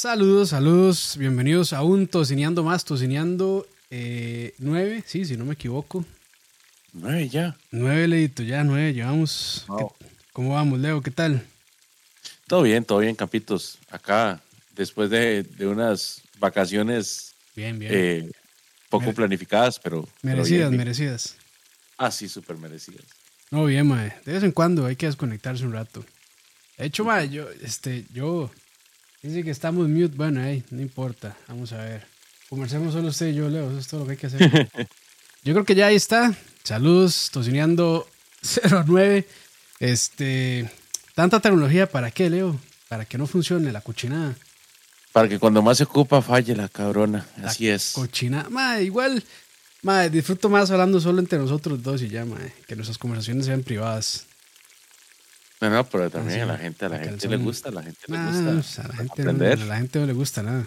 Saludos, saludos, bienvenidos a un Tocineando más, Tocineando eh, 9, sí, si no me equivoco. Nueve ya. Nueve, Leito, ya nueve, llevamos. Wow. ¿Qué- ¿Cómo vamos, Leo? ¿Qué tal? Todo bien, todo bien, Campitos. Acá, después de, de unas vacaciones Bien, bien. eh, poco Mere- planificadas, pero. merecidas, bien. merecidas. Ah, sí, súper merecidas. No, bien, mae. De vez en cuando hay que desconectarse un rato. De hecho, mae, yo, este, yo. Dice que estamos mute. Bueno, ahí, no importa. Vamos a ver. Conversemos solo usted y yo, Leo. Eso es todo lo que hay que hacer. yo creo que ya ahí está. Saludos, Tocineando 09. Este. Tanta tecnología, ¿para qué, Leo? Para que no funcione la cochinada. Para que cuando más se ocupa falle la cabrona. La Así es. Cochinada. Mae, igual. Mae, disfruto más hablando solo entre nosotros dos y ya, mae. Que nuestras conversaciones sean privadas. No, no, pero también a la gente, a la gente le gusta, a la gente le gusta pues, a la gente, no, aprender. a la gente no le gusta nada.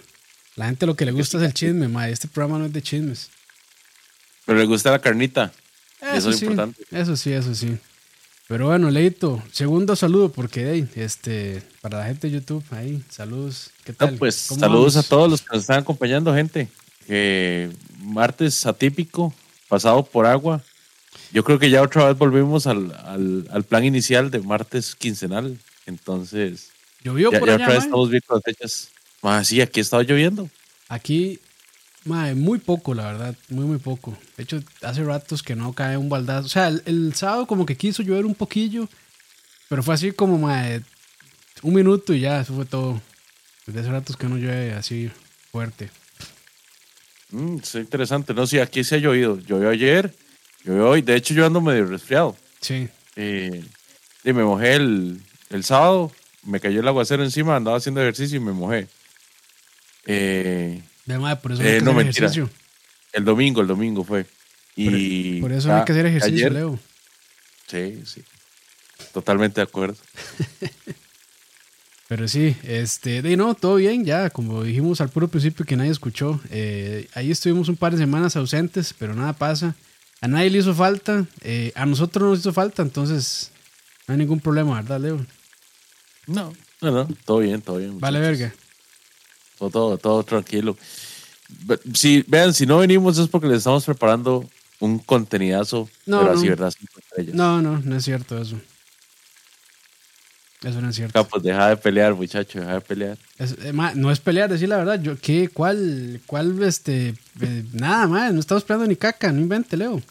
La gente lo que le gusta es el chisme, mae. Este programa no es de chismes. Pero le gusta la carnita. Eso es sí, importante. Eso sí, eso sí. Pero bueno, Leito, segundo saludo porque hey, este, para la gente de YouTube, ahí, saludos. ¿Qué No, tal? pues ¿Cómo saludos vamos? a todos los que nos están acompañando, gente. Que martes atípico, pasado por agua. Yo creo que ya otra vez volvimos al, al, al plan inicial de martes quincenal. Entonces, ¿Llovió ya, por ya allá, otra vez estamos bien con las fechas. Ah, sí, aquí ha estado lloviendo. Aquí, mae, muy poco, la verdad, muy, muy poco. De hecho, hace ratos que no cae un baldazo. O sea, el, el sábado como que quiso llover un poquillo, pero fue así como, mae, un minuto y ya, eso fue todo. Desde hace ratos que no llueve así fuerte. Mm, es interesante. No, sí, aquí se ha llovido. Llovió ayer, llovió hoy. De hecho, yo ando medio resfriado. Sí. Eh, y me mojé el, el sábado, me cayó el aguacero encima, andaba haciendo ejercicio y me mojé. Eh, De mae, por eso Eh, hay que no, hacer mentira. ejercicio. el domingo, el domingo fue. Y Por eso ah, hay que hacer ejercicio, ayer- Leo. Sí, sí. Totalmente de acuerdo. Pero sí, este, de no, todo bien, ya, como dijimos al puro principio que nadie escuchó. eh, ahí estuvimos un par de semanas ausentes, pero nada pasa. A nadie le hizo falta, eh, a nosotros no nos hizo falta, entonces no hay ningún problema, ¿verdad, Leo? No, no, no, todo bien, todo bien. Vale, muchachos. verga. Todo, todo, todo tranquilo. Si, vean, si no venimos es porque les estamos preparando un contenidazo, No, pero no. así, ¿verdad? No, no, no es cierto eso. Eso no es cierto. Ah, pues deja de pelear, muchacho, deja de pelear. Es- eh, ma, no es pelear, decir la verdad. Yo, ¿qué? ¿Cuál? ¿Cuál? Este. eh, nada, más, no estamos peleando ni caca, no invente, Leo.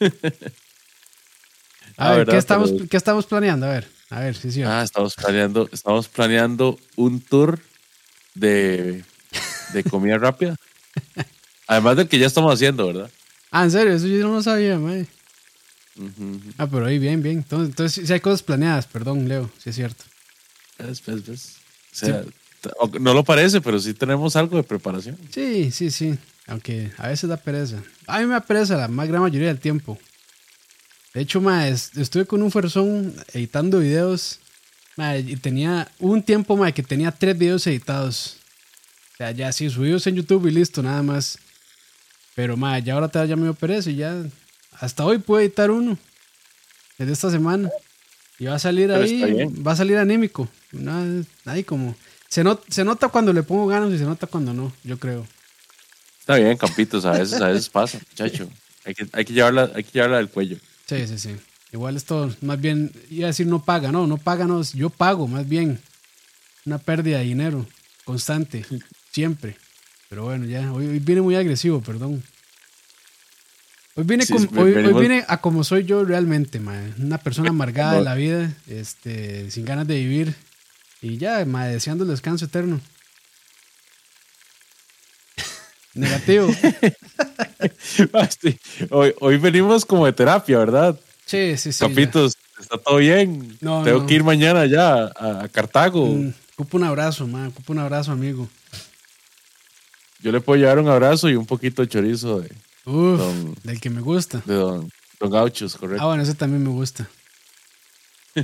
A Ah, ver, ¿verdad? ¿qué estamos, Pero- ¿qué estamos planeando? A ver, a ver, sí, sí. Ah, estamos planeando, estamos planeando un tour de, de comida rápida. Además del que ya estamos haciendo, ¿verdad? Ah, en serio, eso yo no lo sabía, mae. Ah, pero ahí, bien, bien. Entonces, entonces sí hay cosas planeadas, perdón, Leo, sí es cierto. ¿Ves, ves, ves? O sea, no lo parece, pero sí tenemos algo de preparación. Sí, sí, sí. Aunque a veces da pereza. A mí me da pereza la más gran mayoría del tiempo. De hecho, es- estuve con un fuerzón editando videos. y tenía un tiempo, mae, que tenía tres videos editados. O sea, ya sí, subidos en YouTube y listo, nada más. Pero, mae, ya ahora te ya me dio pereza y ya. Hasta hoy puedo editar uno. Desde esta semana. Y va a salir Pero ahí. Va a salir anímico. Una- ahí como. Se, not- se nota cuando le pongo ganas y se nota cuando no, yo creo. Está bien, campitos, a veces, a veces pasa, muchacho. Hay que, hay que llevarla, hay que llevarla del cuello. Sí, sí, sí. Igual esto, más bien, iba a decir no paga, no, no paga, no, yo pago, más bien. Una pérdida de dinero constante, siempre. Pero bueno, ya, hoy, hoy viene muy agresivo, perdón. Hoy vine, Sí, como- sí, hoy, hoy vine a como soy yo realmente, mae. Una persona amargada de la vida, este, sin ganas de vivir. Y ya, mae, deseando el descanso eterno. Negativo. Ah. Hoy, hoy venimos como de terapia, ¿verdad? Sí, sí, sí. ya. Campitos, ¿está todo bien? No, Tengo no. que ir mañana ya a, a Cartago. Mm, ocupo un abrazo, mae, ocupo un abrazo, amigo. Yo le puedo llevar un abrazo y un poquito de chorizo de, Uf, Don- del que me gusta. de don, don Gauchos, correcto. Ah, bueno, ese también me gusta.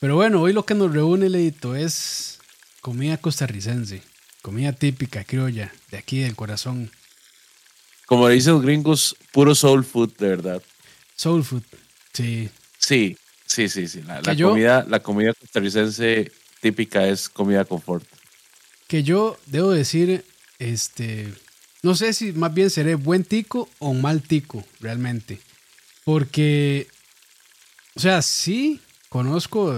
Pero bueno, hoy lo que nos reúne, Leito, es comida costarricense. Comida típica, criolla, de aquí del corazón. Como dicen los gringos, puro soul food, de verdad. Soul food. Sí. Sí, sí, sí, sí. La, Que la yo- comida, la comida costarricense típica es comida confort. que yo debo decir, este, no sé si más bien seré buen tico o mal tico, realmente. Porque, o sea, sí conozco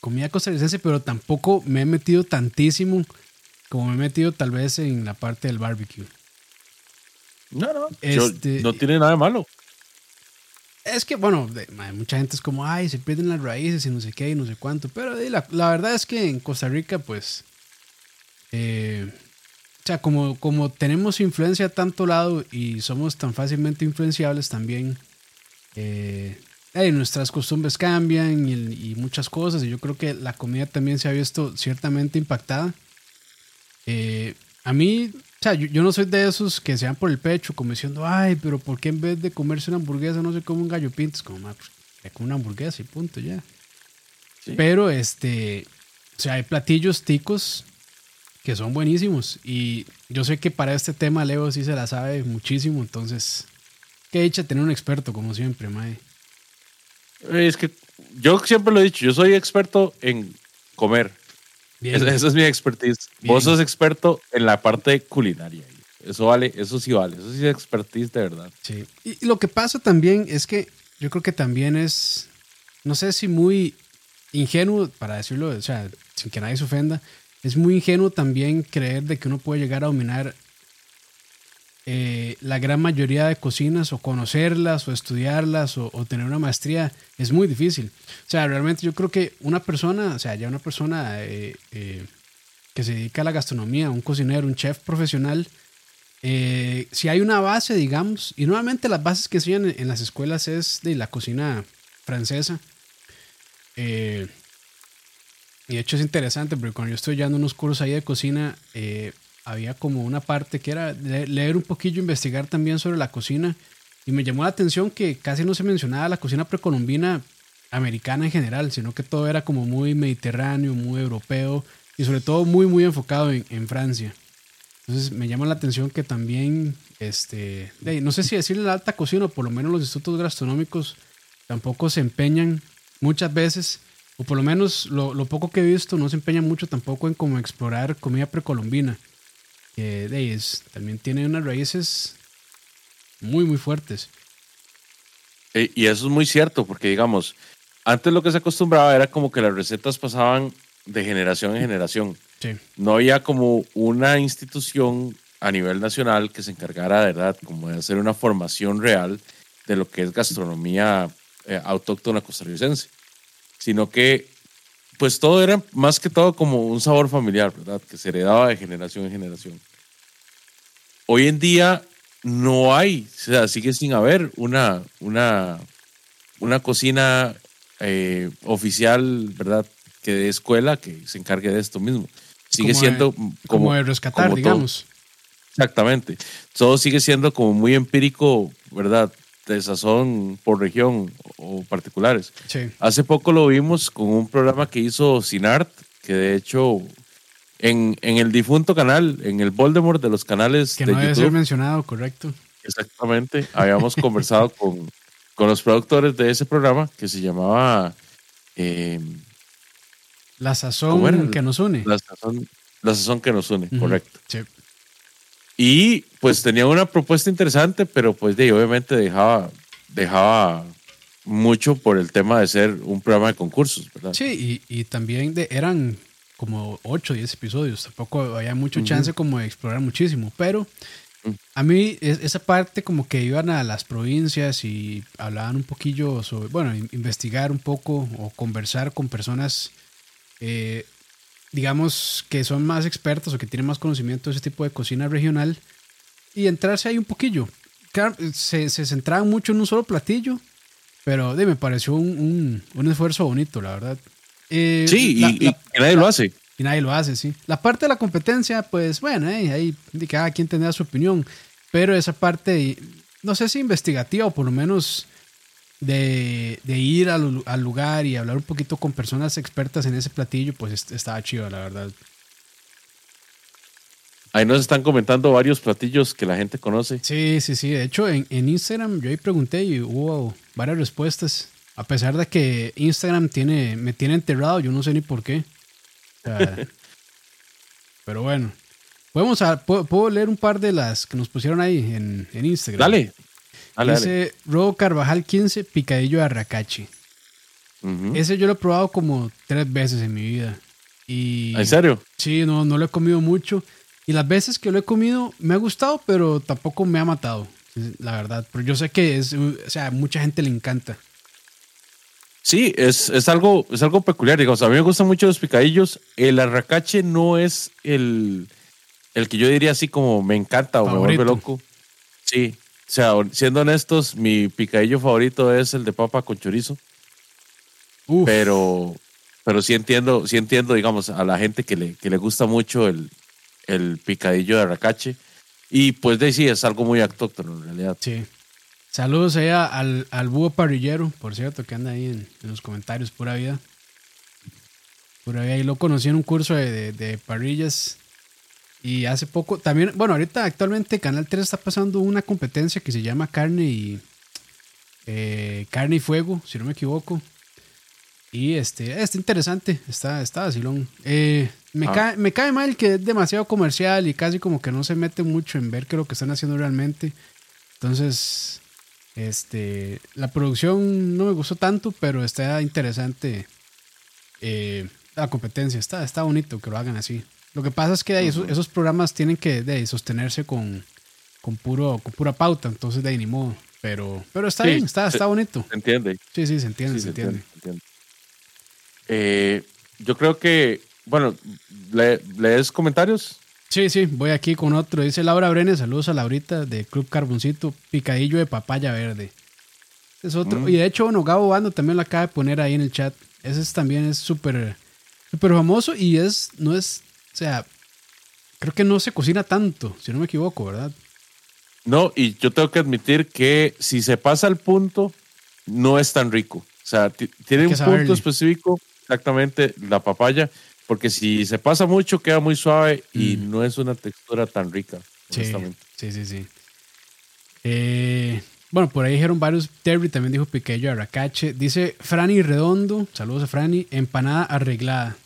comida costarricense, pero tampoco me he metido tantísimo como me he metido tal vez en la parte del barbecue. No, no, este, no tiene nada de malo. Es que, bueno, mucha gente es como, ay, se pierden las raíces y no sé qué y no sé cuánto. Pero la, la verdad es que en Costa Rica, pues, eh, o sea, como, como tenemos influencia a tanto lado y somos tan fácilmente influenciables también, eh, nuestras costumbres cambian y, muchas cosas. Y yo creo que la comida también se ha visto ciertamente impactada. Eh, a mí, o sea, yo, no soy de esos que se van por el pecho, como diciendo, ay, pero ¿por qué en vez de comerse una hamburguesa no se come un gallo pinto? Es como, pues, una hamburguesa y punto, ya. Pero, este, o sea, hay platillos ticos que son buenísimos. Y yo sé que para este tema Leo sí se la sabe muchísimo, entonces, qué dicha tener un experto, como siempre, Mae. Es que yo siempre lo he dicho, yo soy experto en comer. Esa, es mi expertise. Vos sos experto en la parte culinaria. Eso vale, eso sí vale, eso sí es expertise de verdad. Sí. Y lo que pasa también es que yo creo que también es, no sé si muy ingenuo, para decirlo, o sea, sin que nadie se ofenda, es muy ingenuo también creer de que uno puede llegar a dominar eh, la gran mayoría de cocinas o conocerlas o estudiarlas o, tener una maestría es muy difícil. O sea, realmente yo creo que una persona, o sea, ya una persona eh, eh, que se dedica a la gastronomía, un cocinero, un chef profesional, si hay una base, digamos, y nuevamente las bases que enseñan en, las escuelas es de la cocina francesa. y de hecho es interesante porque cuando yo estoy llevando unos cursos ahí de cocina, había como una parte que era leer un poquillo, investigar también sobre la cocina. Y me llamó la atención que casi no se mencionaba la cocina precolombina americana en general, sino que todo era como muy mediterráneo, muy europeo y sobre todo muy, muy enfocado en, Francia. Entonces me llama la atención que también, este, no sé si decirle la alta cocina o por lo menos los institutos gastronómicos tampoco se empeñan muchas veces, o por lo menos lo, poco que he visto, no se empeñan mucho tampoco en como explorar comida precolombina que de también tiene unas raíces muy, muy fuertes. Eh, y eso es muy cierto, porque digamos, antes lo que se acostumbraba era como que las recetas pasaban de generación en generación. No había como una institución a nivel nacional que se encargara, de verdad, como de hacer una formación real de lo que es gastronomía eh, autóctona costarricense, sino que pues todo era más que todo como un sabor familiar, ¿verdad? Que se heredaba de generación en generación. Hoy en día no hay, o sea, sigue sin haber una, una, una cocina eh, oficial, ¿verdad? Que de escuela que se encargue de esto mismo. Sigue siendo como, como de rescatar, digamos. Exactamente. Todo sigue siendo como muy empírico, ¿verdad? De sazón por región o particulares. Hace poco lo vimos con un programa que hizo Sinart, que de hecho en, en el difunto canal, en el Voldemort de los canales que no debe ser mencionado, correcto. Exactamente. Habíamos conversado con, con los productores de ese programa que se llamaba... Eh, la sazón que nos une. La sazón, la sazón que nos une, correcto. Sí. Y pues tenía una propuesta interesante, pero pues de, obviamente dejaba, dejaba mucho por el tema de ser un programa de concursos, ¿verdad? Sí, y, y también de, eran como 8 o 10 episodios, tampoco había mucho chance como de explorar muchísimo, pero mm. a mí esa parte como que iban a las provincias y hablaban un poquillo sobre, bueno, investigar un poco o conversar con personas eh, digamos, que son más expertos o que tienen más conocimiento de ese tipo de cocina regional y entrarse ahí un poquillo. se, se centraban mucho en un solo platillo, pero de, me pareció un, un, esfuerzo bonito, la verdad. Eh, sí, y, nadie lo hace. Y nadie lo hace, sí. La parte de la competencia, pues bueno, eh, ahí cada quien tendrá su opinión, pero esa parte, no sé si investigativa o por lo menos de, ir al, lugar y hablar un poquito con personas expertas en ese platillo, pues estaba chido, la verdad. Ahí nos están comentando varios platillos que la gente conoce. Sí, sí, sí. De hecho, en, Instagram yo ahí pregunté y hubo varias respuestas. A pesar de que Instagram tiene, me tiene enterrado, yo no sé ni por qué. pero Pero bueno, podemos a- puedo, puedo leer un par de las que nos pusieron ahí en, en Instagram. Dale. Dale, dale. Dice Robo Carvajal 15, picadillo de arracache. Ujú. Ese yo lo he probado como tres veces en mi vida. Y ¿En serio? Sí, no, no lo he comido mucho. Y las veces que lo he comido me ha gustado, pero tampoco me ha matado, la verdad. Pero yo sé que es, o sea, a mucha gente le encanta. Sí, es, es, algo, es algo peculiar. Digamos, a mí me gustan mucho los picadillos. El arracache no es el, el que yo diría así como me encanta o me Favorito. vuelve loco. Sí, sea, siendo honestos, mi picadillo favorito es el de papa con chorizo. Uf, Pero, pero sí entiendo, sí entiendo, digamos, a la gente que le, que le gusta mucho el, el picadillo de arracache. Y pues de ahí sí, es algo muy autóctono en realidad. sí. Saludos allá al, al búho parrillero, por cierto, que anda ahí en, en los comentarios, pura vida. Pura vida. Y lo conocí en un curso de, de- de parrillas. Y hace poco, también, bueno, ahorita actualmente Canal 3 está pasando una competencia que se llama Carne y eh, Carne y Fuego, si no me equivoco. Y este, está interesante, está, está vacilón. Eh, me, Ah. cae, me cae mal que es demasiado comercial y casi como que no se mete mucho en ver qué es lo que están haciendo realmente. Entonces, este, la producción no me gustó tanto, pero está interesante eh, la competencia. Está, está bonito que lo hagan así. Lo que pasa es que de ahí esos, esos programas tienen que de ahí, sostenerse con, con, puro, con pura pauta, entonces de ahí ni modo. Pero, pero está Sí, bien, está, está bonito. ¿Se entiende? Sí, sí, se entiende, Sí, se, se entiende. entiende, se entiende. Eh, yo creo que, bueno, ¿le- ¿lees comentarios? Sí, sí, voy aquí con otro. Dice Laura Brenes, saludos a Laurita de Club Carboncito, picadillo de papaya verde. Es otro. Mm. Y de hecho, bueno, Gabo Bando también lo acaba de poner ahí en el chat. Ese es- también es súper súper famoso y es, no es, o sea, creo que no se cocina tanto, si no me equivoco, ¿verdad? No, y yo tengo que admitir que si se pasa al punto, no es tan rico. O sea, ti- tiene un saberle. punto específico, exactamente, la papaya, porque si se pasa mucho, queda muy suave y Mm. no es una textura tan rica, Sí, honestamente. sí, sí, sí. Eh, bueno, por ahí dijeron varios. Terry también dijo piquillo de arracache. Dice Franny Redondo, saludos a Franny, empanada arreglada.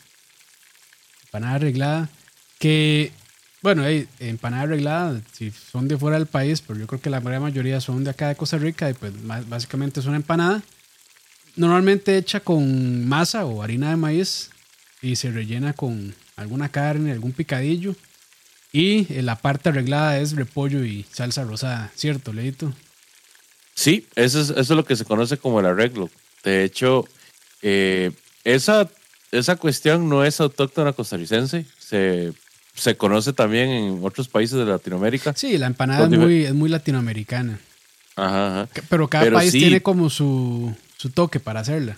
Empanada arreglada. Que, bueno, hey, empanada arreglada, si son de fuera del país, pero yo creo que la gran mayoría son de acá de Costa Rica y pues básicamente es una empanada. Normalmente hecha con masa o harina de maíz y se rellena con alguna carne, algún picadillo. Y eh, la parte arreglada es repollo y salsa rosada, ¿cierto, Leito? Sí, eso es, eso es lo que se conoce como el arreglo. De hecho, eh, esa, esa cuestión no es autóctona costarricense, se, se conoce también en otros países de Latinoamérica. Sí, la empanada es muy, es muy latinoamericana. Ajá, Pero cada Pero país sí. tiene como su, su toque para hacerla.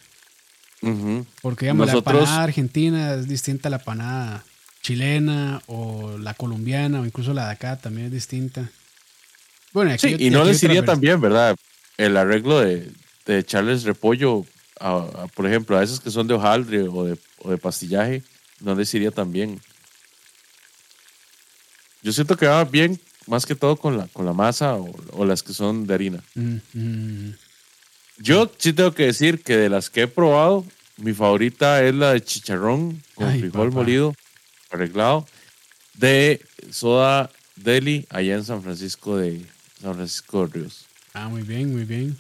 Porque, digamos, Nosotros- la empanada argentina es distinta a la empanada chilena o la colombiana o incluso la de acá también es distinta. Bueno, aquí Sí, yo- y no les iría también, ¿verdad? El arreglo de, de echarles repollo, a, a, por ejemplo, a esos que son de hojaldre o de, o de pastillaje, no les iría tan bien. Yo siento que va bien más que todo con la, con la masa o, o las que son de harina. Mm, mm, Yo sí tengo que decir que de las que he probado, mi favorita es la de chicharrón con Ay, frijol papá. molido, arreglado, de Soda Deli, allá en San Francisco de San Francisco de Ríos. Ah, muy bien, muy bien.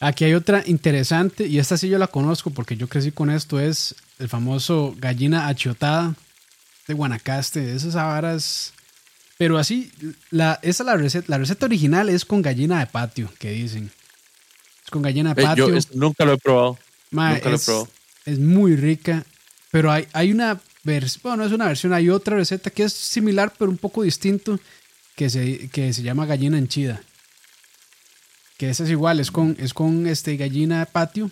Aquí hay otra interesante, y esta sí yo la conozco porque yo crecí con esto, es el famoso gallina achiotada de Guanacaste. Esas varas. Pero así, la, esa la receta, la receta original es con gallina de patio, que dicen. Es con gallina de patio. yo es- nunca lo he probado. Ma, nunca lo he es, probado. es muy rica, pero hay, hay una versión, bueno, no es una versión, hay otra receta que es similar, pero un poco distinto, que se, que se llama gallina henchida. Que esa es igual, es con, es con este, gallina de patio.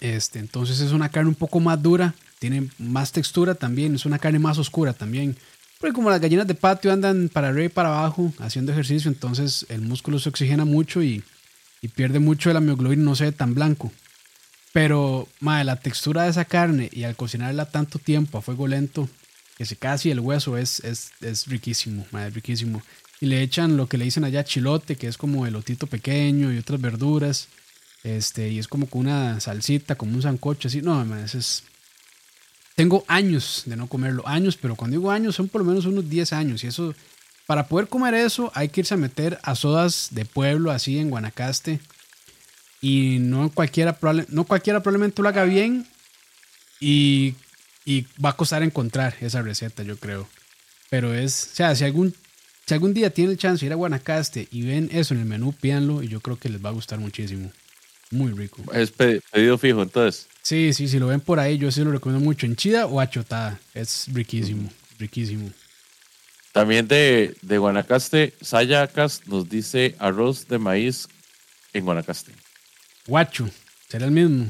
Este, entonces es una carne un poco más dura, tiene más textura también, es una carne más oscura también. Porque como las gallinas de patio andan para arriba y para abajo haciendo ejercicio, entonces el músculo se oxigena mucho y, y pierde mucho de la mioglobina no se ve tan blanco. Pero, madre, la textura de esa carne y al cocinarla tanto tiempo a fuego lento, que se casi el hueso es, es, es riquísimo, madre, riquísimo. Y le echan lo que le dicen allá chilote, que es como elotito pequeño y otras verduras. Este, y es como con una salsita, como un sancocho, así. No, madre, eso es. tengo años de no comerlo, años, pero cuando digo años son por lo menos unos 10 años y eso, para poder comer eso hay que irse a meter a sodas de pueblo así en Guanacaste y no cualquiera, no cualquiera probablemente lo haga bien y, y va a costar encontrar esa receta, yo creo. Pero es, o sea, si algún, si algún día tienen el chance de ir a Guanacaste y ven eso en el menú, pídanlo y yo creo que les va a gustar muchísimo. Muy rico. Es pedido fijo, entonces. Sí, sí, si lo ven por ahí, yo sí lo recomiendo mucho en chida o achotada. Es riquísimo, riquísimo. También de, de Guanacaste, Sayacas nos dice arroz de maíz en Guanacaste. Guacho, será el mismo.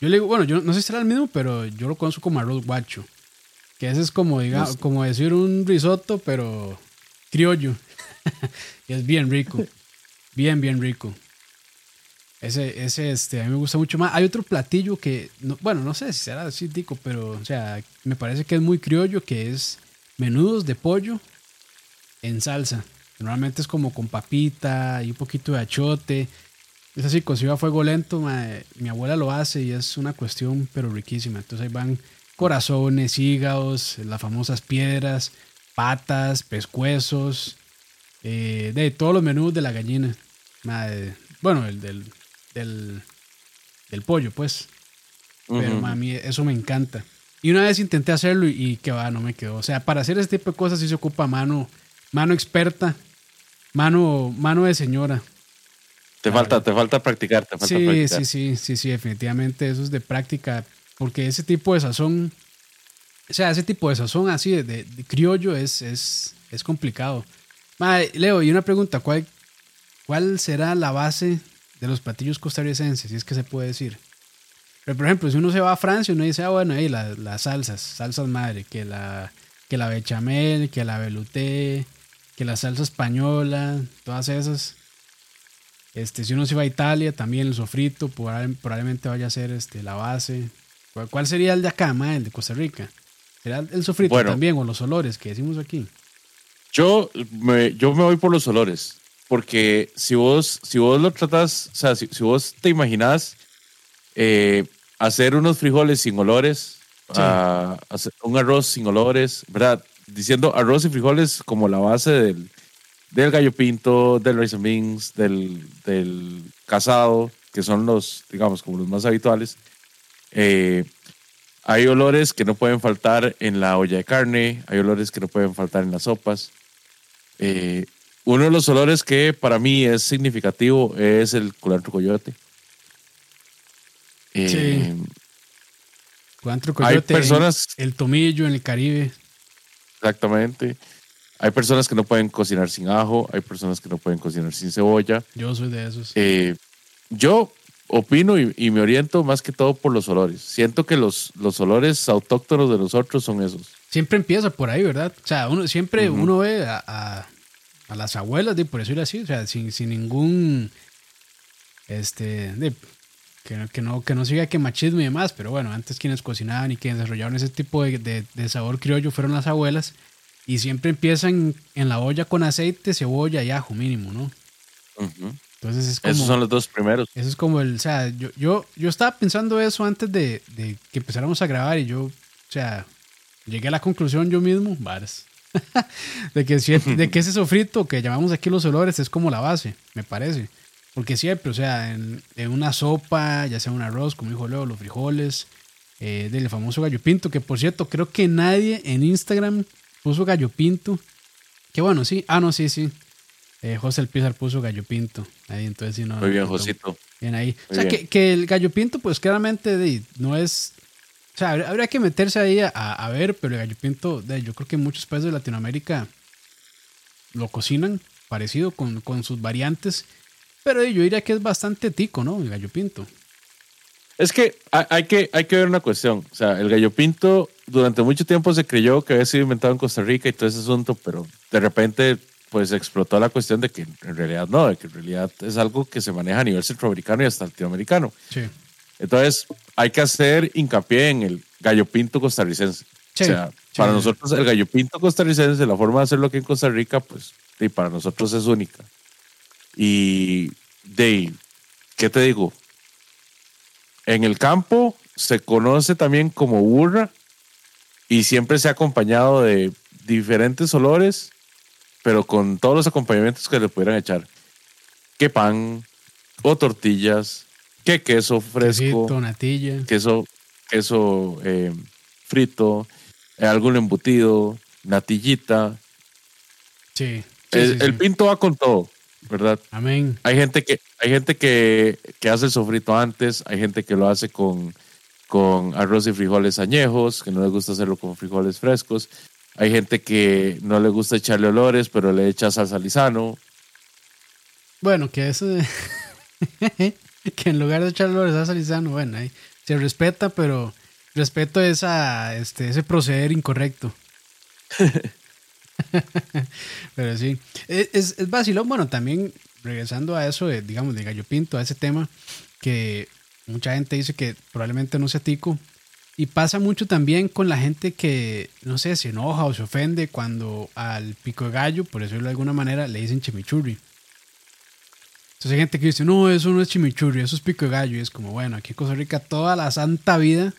Yo le digo, bueno, yo no sé si será el mismo, pero yo lo conozco como arroz guacho. Que ese es como, digamos, como decir un risotto, pero criollo. es bien rico. Bien, bien rico. Ese, ese, este, a mí me gusta mucho más. Hay otro platillo que, bueno, no sé si será así, tico, pero, o sea, me parece que es muy criollo, que es menudos de pollo en salsa. Normalmente es como con papita y un poquito de achote. Es así, cocido a fuego lento. mi abuela lo hace y es una cuestión, pero riquísima. Entonces ahí van corazones, hígados, las famosas piedras, patas, pescuezos, eh, de todos los menús de la gallina. bueno, el del del, del pollo, pues. Pero mami, eso me encanta. Y una vez intenté hacerlo y, que va, no me quedó. O sea, para hacer este tipo de cosas sí se ocupa mano, mano experta, mano, mano de señora. Te falta, te falta practicar, te falta sí, practicar. Sí, sí, sí, sí, definitivamente eso es de práctica, porque ese tipo de sazón, o sea, ese tipo de sazón así de, criollo es, es, es complicado. Leo, y una pregunta, ¿cuál, ¿cuál será la base de los platillos costarricenses, si es que se puede decir. Pero, por ejemplo, si uno se va a Francia, uno dice, ah, bueno, ahí las salsas, salsas madre, que la, que la bechamel, que la veluté, que la salsa española, todas esas. Este, si uno se va a Italia, también el sofrito probablemente vaya a ser este, la base. ¿Cuál sería el de acá, el de Costa Rica? ¿Será el sofrito también o los olores que decimos aquí? Yo me, yo me voy por los olores. Porque si vos, si vos lo tratas, o sea, si, vos te imaginas eh, hacer unos frijoles sin olores, hacer un arroz sin olores, ¿verdad? Diciendo arroz y frijoles como la base del, del gallo pinto, del rice and beans, del, del casado, que son los, digamos, como los más habituales. Eh, hay olores que no pueden faltar en la olla de carne, hay olores que no pueden faltar en las sopas. Eh, uno de los olores que para mí es significativo es el culantro coyote. sí. Eh, culantro coyote. Hay personas. El tomillo en el Caribe. Exactamente. Hay personas que no pueden cocinar sin ajo, hay personas que no pueden cocinar sin cebolla. Yo soy de esos. Eh, yo opino y, me oriento más que todo por los olores. Siento que los, los olores autóctonos de los otros son esos. Siempre empieza por ahí, ¿verdad? O sea, uno, siempre uno ve a, a las abuelas, de, por decirlo así, o sea, sin, sin ningún, este, de, que, que, no, que no siga que machismo y demás, pero bueno, antes quienes cocinaban y quienes desarrollaron ese tipo de, de, sabor criollo fueron las abuelas y siempre empiezan en la olla con aceite, cebolla y ajo mínimo, ¿no? Entonces es como, Esos son los dos primeros. Eso es como el, o sea, yo, yo, yo estaba pensando eso antes de, de que empezáramos a grabar y yo, o sea, llegué a la conclusión yo mismo, varas de, que, de que ese sofrito que llamamos aquí los olores es como la base, me parece. Porque siempre, o sea, en, una sopa, ya sea un arroz, como dijo Leo, los frijoles, eh, del famoso gallo pinto, que por cierto, creo que nadie en Instagram puso gallo pinto. Que bueno, sí. Ah, no, sí, sí. Eh, José El Pizar puso gallo pinto. Ahí, entonces sí, no. Muy bien, Josito. Bien ahí. o sea, que, que, el gallo pinto, pues claramente no es o sea, habría que meterse ahí a, ver, pero el gallo pinto, yo creo que muchos países de Latinoamérica lo cocinan parecido con, sus variantes, pero yo diría que es bastante tico, ¿no? El gallo pinto. Es que hay, que hay que ver una cuestión. O sea, el gallo pinto durante mucho tiempo se creyó que había sido inventado en Costa Rica y todo ese asunto, pero de repente pues explotó la cuestión de que en realidad no, de que en realidad es algo que se maneja a nivel centroamericano y hasta latinoamericano. Sí. Entonces, hay que hacer hincapié en el gallo pinto costarricense. o sea, para nosotros el gallo pinto costarricense, la forma de hacerlo aquí en Costa Rica, pues, y para nosotros es única. Y de, ¿qué te digo? En el campo se conoce también como burra y siempre se ha acompañado de diferentes olores, pero con todos los acompañamientos que le pudieran echar. Que pan, o tortillas, que queso fresco, Quesito, natilla. queso, queso eh, frito, eh, algún embutido, natillita. Sí. sí, el, sí, el sí. pinto va con todo, ¿verdad? Amén. Hay gente que, hay gente que, que hace el sofrito antes, hay gente que lo hace con, con arroz y frijoles añejos, que no le gusta hacerlo con frijoles frescos. Hay gente que no le gusta echarle olores, pero le echa salsa lisano. Bueno, que eso. de- que en lugar de echarle a salsa lisano, bueno, ahí se respeta, pero respeto esa, este, ese proceder incorrecto. pero sí. Es, es, es vacilón. Bueno, también regresando a eso, de, digamos, de gallo pinto, a ese tema, que mucha gente dice que probablemente no sea tico. Y pasa mucho también con la gente que, no sé, se enoja o se ofende cuando al pico de gallo, por decirlo de alguna manera, le dicen chimichurri. Entonces hay gente que dice, no, eso no es chimichurri, eso es pico de gallo. Y es como, bueno, aquí en Costa Rica toda la santa vida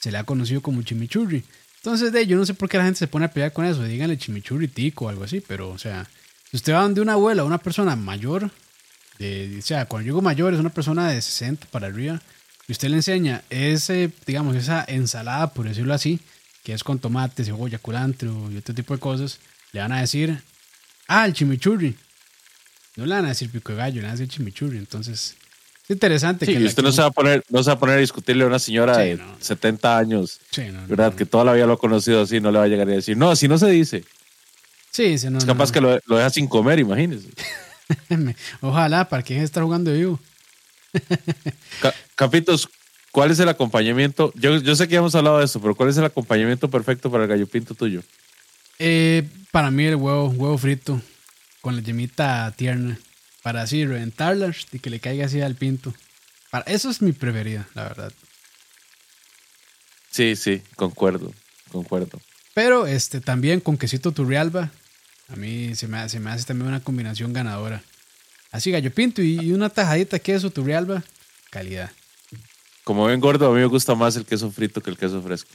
se le ha conocido como chimichurri. Entonces, de, yo no sé por qué la gente se pone a pelear con eso. Díganle chimichurri tico o algo así, pero, o sea, si usted va de una abuela una persona mayor, de, o sea, cuando yo digo mayor es una persona de 60 para arriba, y usted le enseña ese, digamos, esa ensalada, por decirlo así, que es con tomate, cebolla, culantro y otro tipo de cosas, le van a decir, ah, el chimichurri. No le van a decir pico de gallo, le van a decir chimichurri. Entonces, es interesante Sí, que usted no se va a poner, no se va a poner a discutirle a una señora Sí, de no. 70 años, Sí, no, ¿verdad? no. Que toda la vida lo ha conocido así, no le va a llegar a decir, no, así no se dice. Sí, sí, no, es capaz que lo, lo deja sin comer, imagínese. Ojalá, ¿para quién está jugando vivo? Ca- Capitos, ¿cuál es el acompañamiento? Yo, yo sé que ya hemos hablado de esto, pero ¿cuál es el acompañamiento perfecto para el gallo pinto tuyo? Eh, para mí el huevo, huevo frito con la yemita tierna. Para así reventarla y que le caiga así al pinto. Para, eso es mi preferida, la verdad. Sí, sí, concuerdo, concuerdo. Pero este también con quesito turrialba. A mí se me, se me hace también una combinación ganadora. Así gallo pinto y, y una tajadita de queso turrialba. Calidad. Como ven gordo, a mí me gusta más el queso frito que el queso fresco.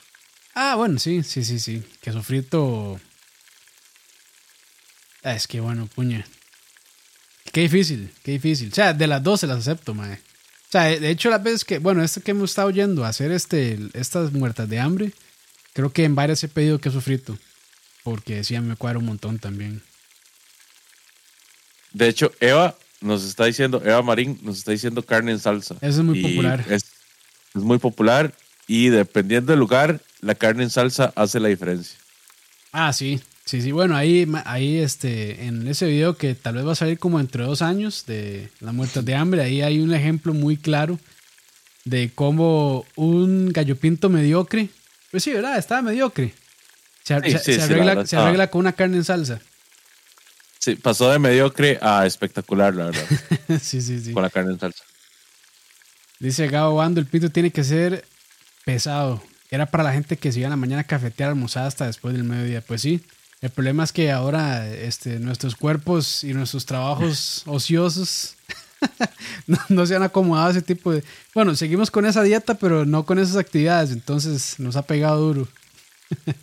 Ah, bueno, sí, sí, sí, sí. Queso frito. Ah, es que bueno, puña. Qué difícil, qué difícil. O sea, de las dos se las acepto, mae. O sea, de hecho, las veces que, bueno, esto que hemos estado yendo a hacer este, estas muertas de hambre, creo que en varias he pedido queso frito. Porque sí, me cuadra un montón también. De hecho, Eva nos está diciendo, Eva Marín nos está diciendo carne en salsa. Eso es muy Y popular. Es, es muy popular y dependiendo del lugar, la carne en salsa hace la diferencia. Ah, sí, sí, sí. Bueno, ahí, ahí este, en ese video que tal vez va a salir como entre dos años de las muertas de hambre, ahí hay un ejemplo muy claro de cómo un gallo pinto mediocre, pues sí, ¿verdad? Estaba mediocre. Se, Sí, se- sí, se sí, la arregla, se arregla con una carne en salsa. Sí, pasó de mediocre a espectacular, la verdad, sí, sí, sí. con la carne en salsa. Dice Gabo Bando, el pito tiene que ser pesado. Era para la gente que se iba en la mañana a cafetear, almorzar hasta después del mediodía. Pues sí, el problema es que ahora este, nuestros cuerpos y nuestros trabajos ociosos no, no se han acomodado a ese tipo de... Bueno, seguimos con esa dieta, pero no con esas actividades. Entonces nos ha pegado duro.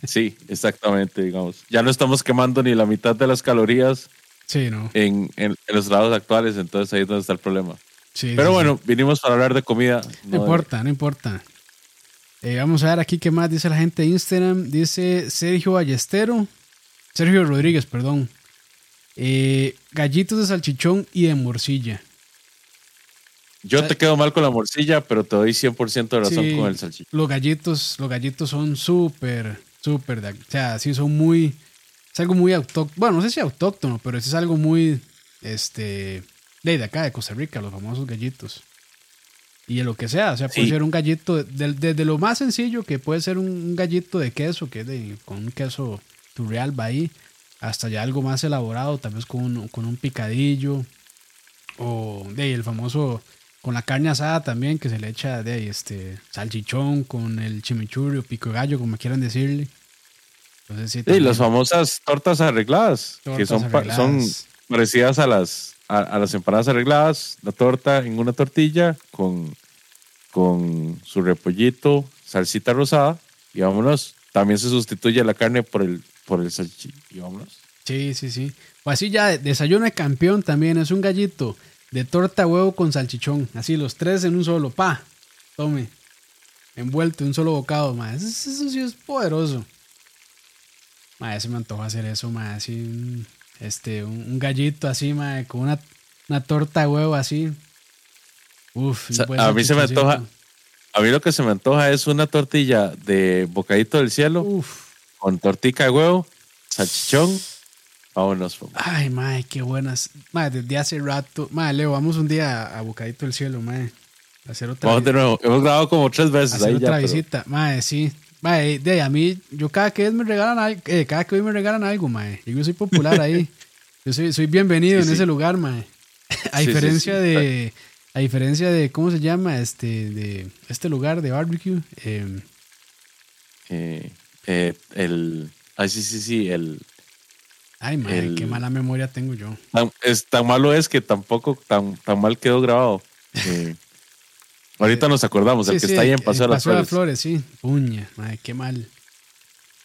Sí, exactamente, digamos. Ya no estamos quemando ni la mitad de las calorías Sí, no. en, en- en los trabajos actuales, entonces ahí es donde está el problema. Sí, Pero sí, bueno, sí. vinimos para hablar de comida. No importa, no importa. Eh, vamos a ver aquí qué más dice la gente de Instagram. Dice Sergio Ballestero. Sergio Rodríguez, perdón. Eh, gallitos de salchichón y de morcilla. Yo te quedo mal con la morcilla, pero te doy 100% de razón Sí, con el salchichón. Los gallitos, los gallitos son súper, súper. O sea, sí son muy. Es algo muy autóctono. Bueno, no sé si autóctono, pero es algo muy. Este. De, acá, de Costa Rica, los famosos gallitos. Y de lo que sea, o sea, puede Sí. ser un gallito, de- desde lo más sencillo que puede ser un, gallito de queso, que es de, con un queso turreal va ahí, hasta ya algo más elaborado, tal vez con un, con un picadillo, o de ahí el famoso, con la carne asada también, que se le echa de ahí, este, salchichón, con el chimichurri o pico gallo, como quieran decirle. Entonces, sí, Sí, las famosas tortas arregladas, que son, parecidas a las, a, a las empanadas arregladas, la torta en una tortilla con, con su repollito, salsita rosada y vámonos. también se sustituye la carne por el, por el salchichón. Sí, sí, sí. O así ya, desayuno de campeón también, es un gallito de torta huevo con salchichón. Así los tres en un solo, pa, tome. Envuelto en un solo bocado, más. Eso, sí es poderoso. Ma, se me antoja hacer eso, ma, así, este, un, gallito así, ma, con una, una torta de huevo así. Uf, a mí se me antoja, a mí lo que se me antoja es una tortilla de bocadito del cielo Uf. con tortica de huevo, salchichón. Vámonos. Ay, madre, qué buenas. Madre, desde hace rato. Madre, Leo, vamos un día a, Bocadito del Cielo, madre. A hacer otra Vamos de nuevo. Hemos grabado como tres veces. Hacer otra visita. Madre, sí. Madre, de a mí, yo cada que me regalan algo, eh, cada que hoy me regalan algo, madre. Yo soy popular ahí. yo soy, soy bienvenido en ese lugar, madre. a diferencia de a diferencia de, ¿cómo se llama? Este, de este lugar de barbecue. Em, eh, eh, el. Ay, sí, sí, sí. El. Ay, madre, qué mala memoria tengo yo. Tan, es, tan malo es que tampoco tan, tan mal quedó grabado. Eh, ahorita nos acordamos, el que está ahí en Paseo de las Flores. Flores. Sí, puña, madre, qué mal.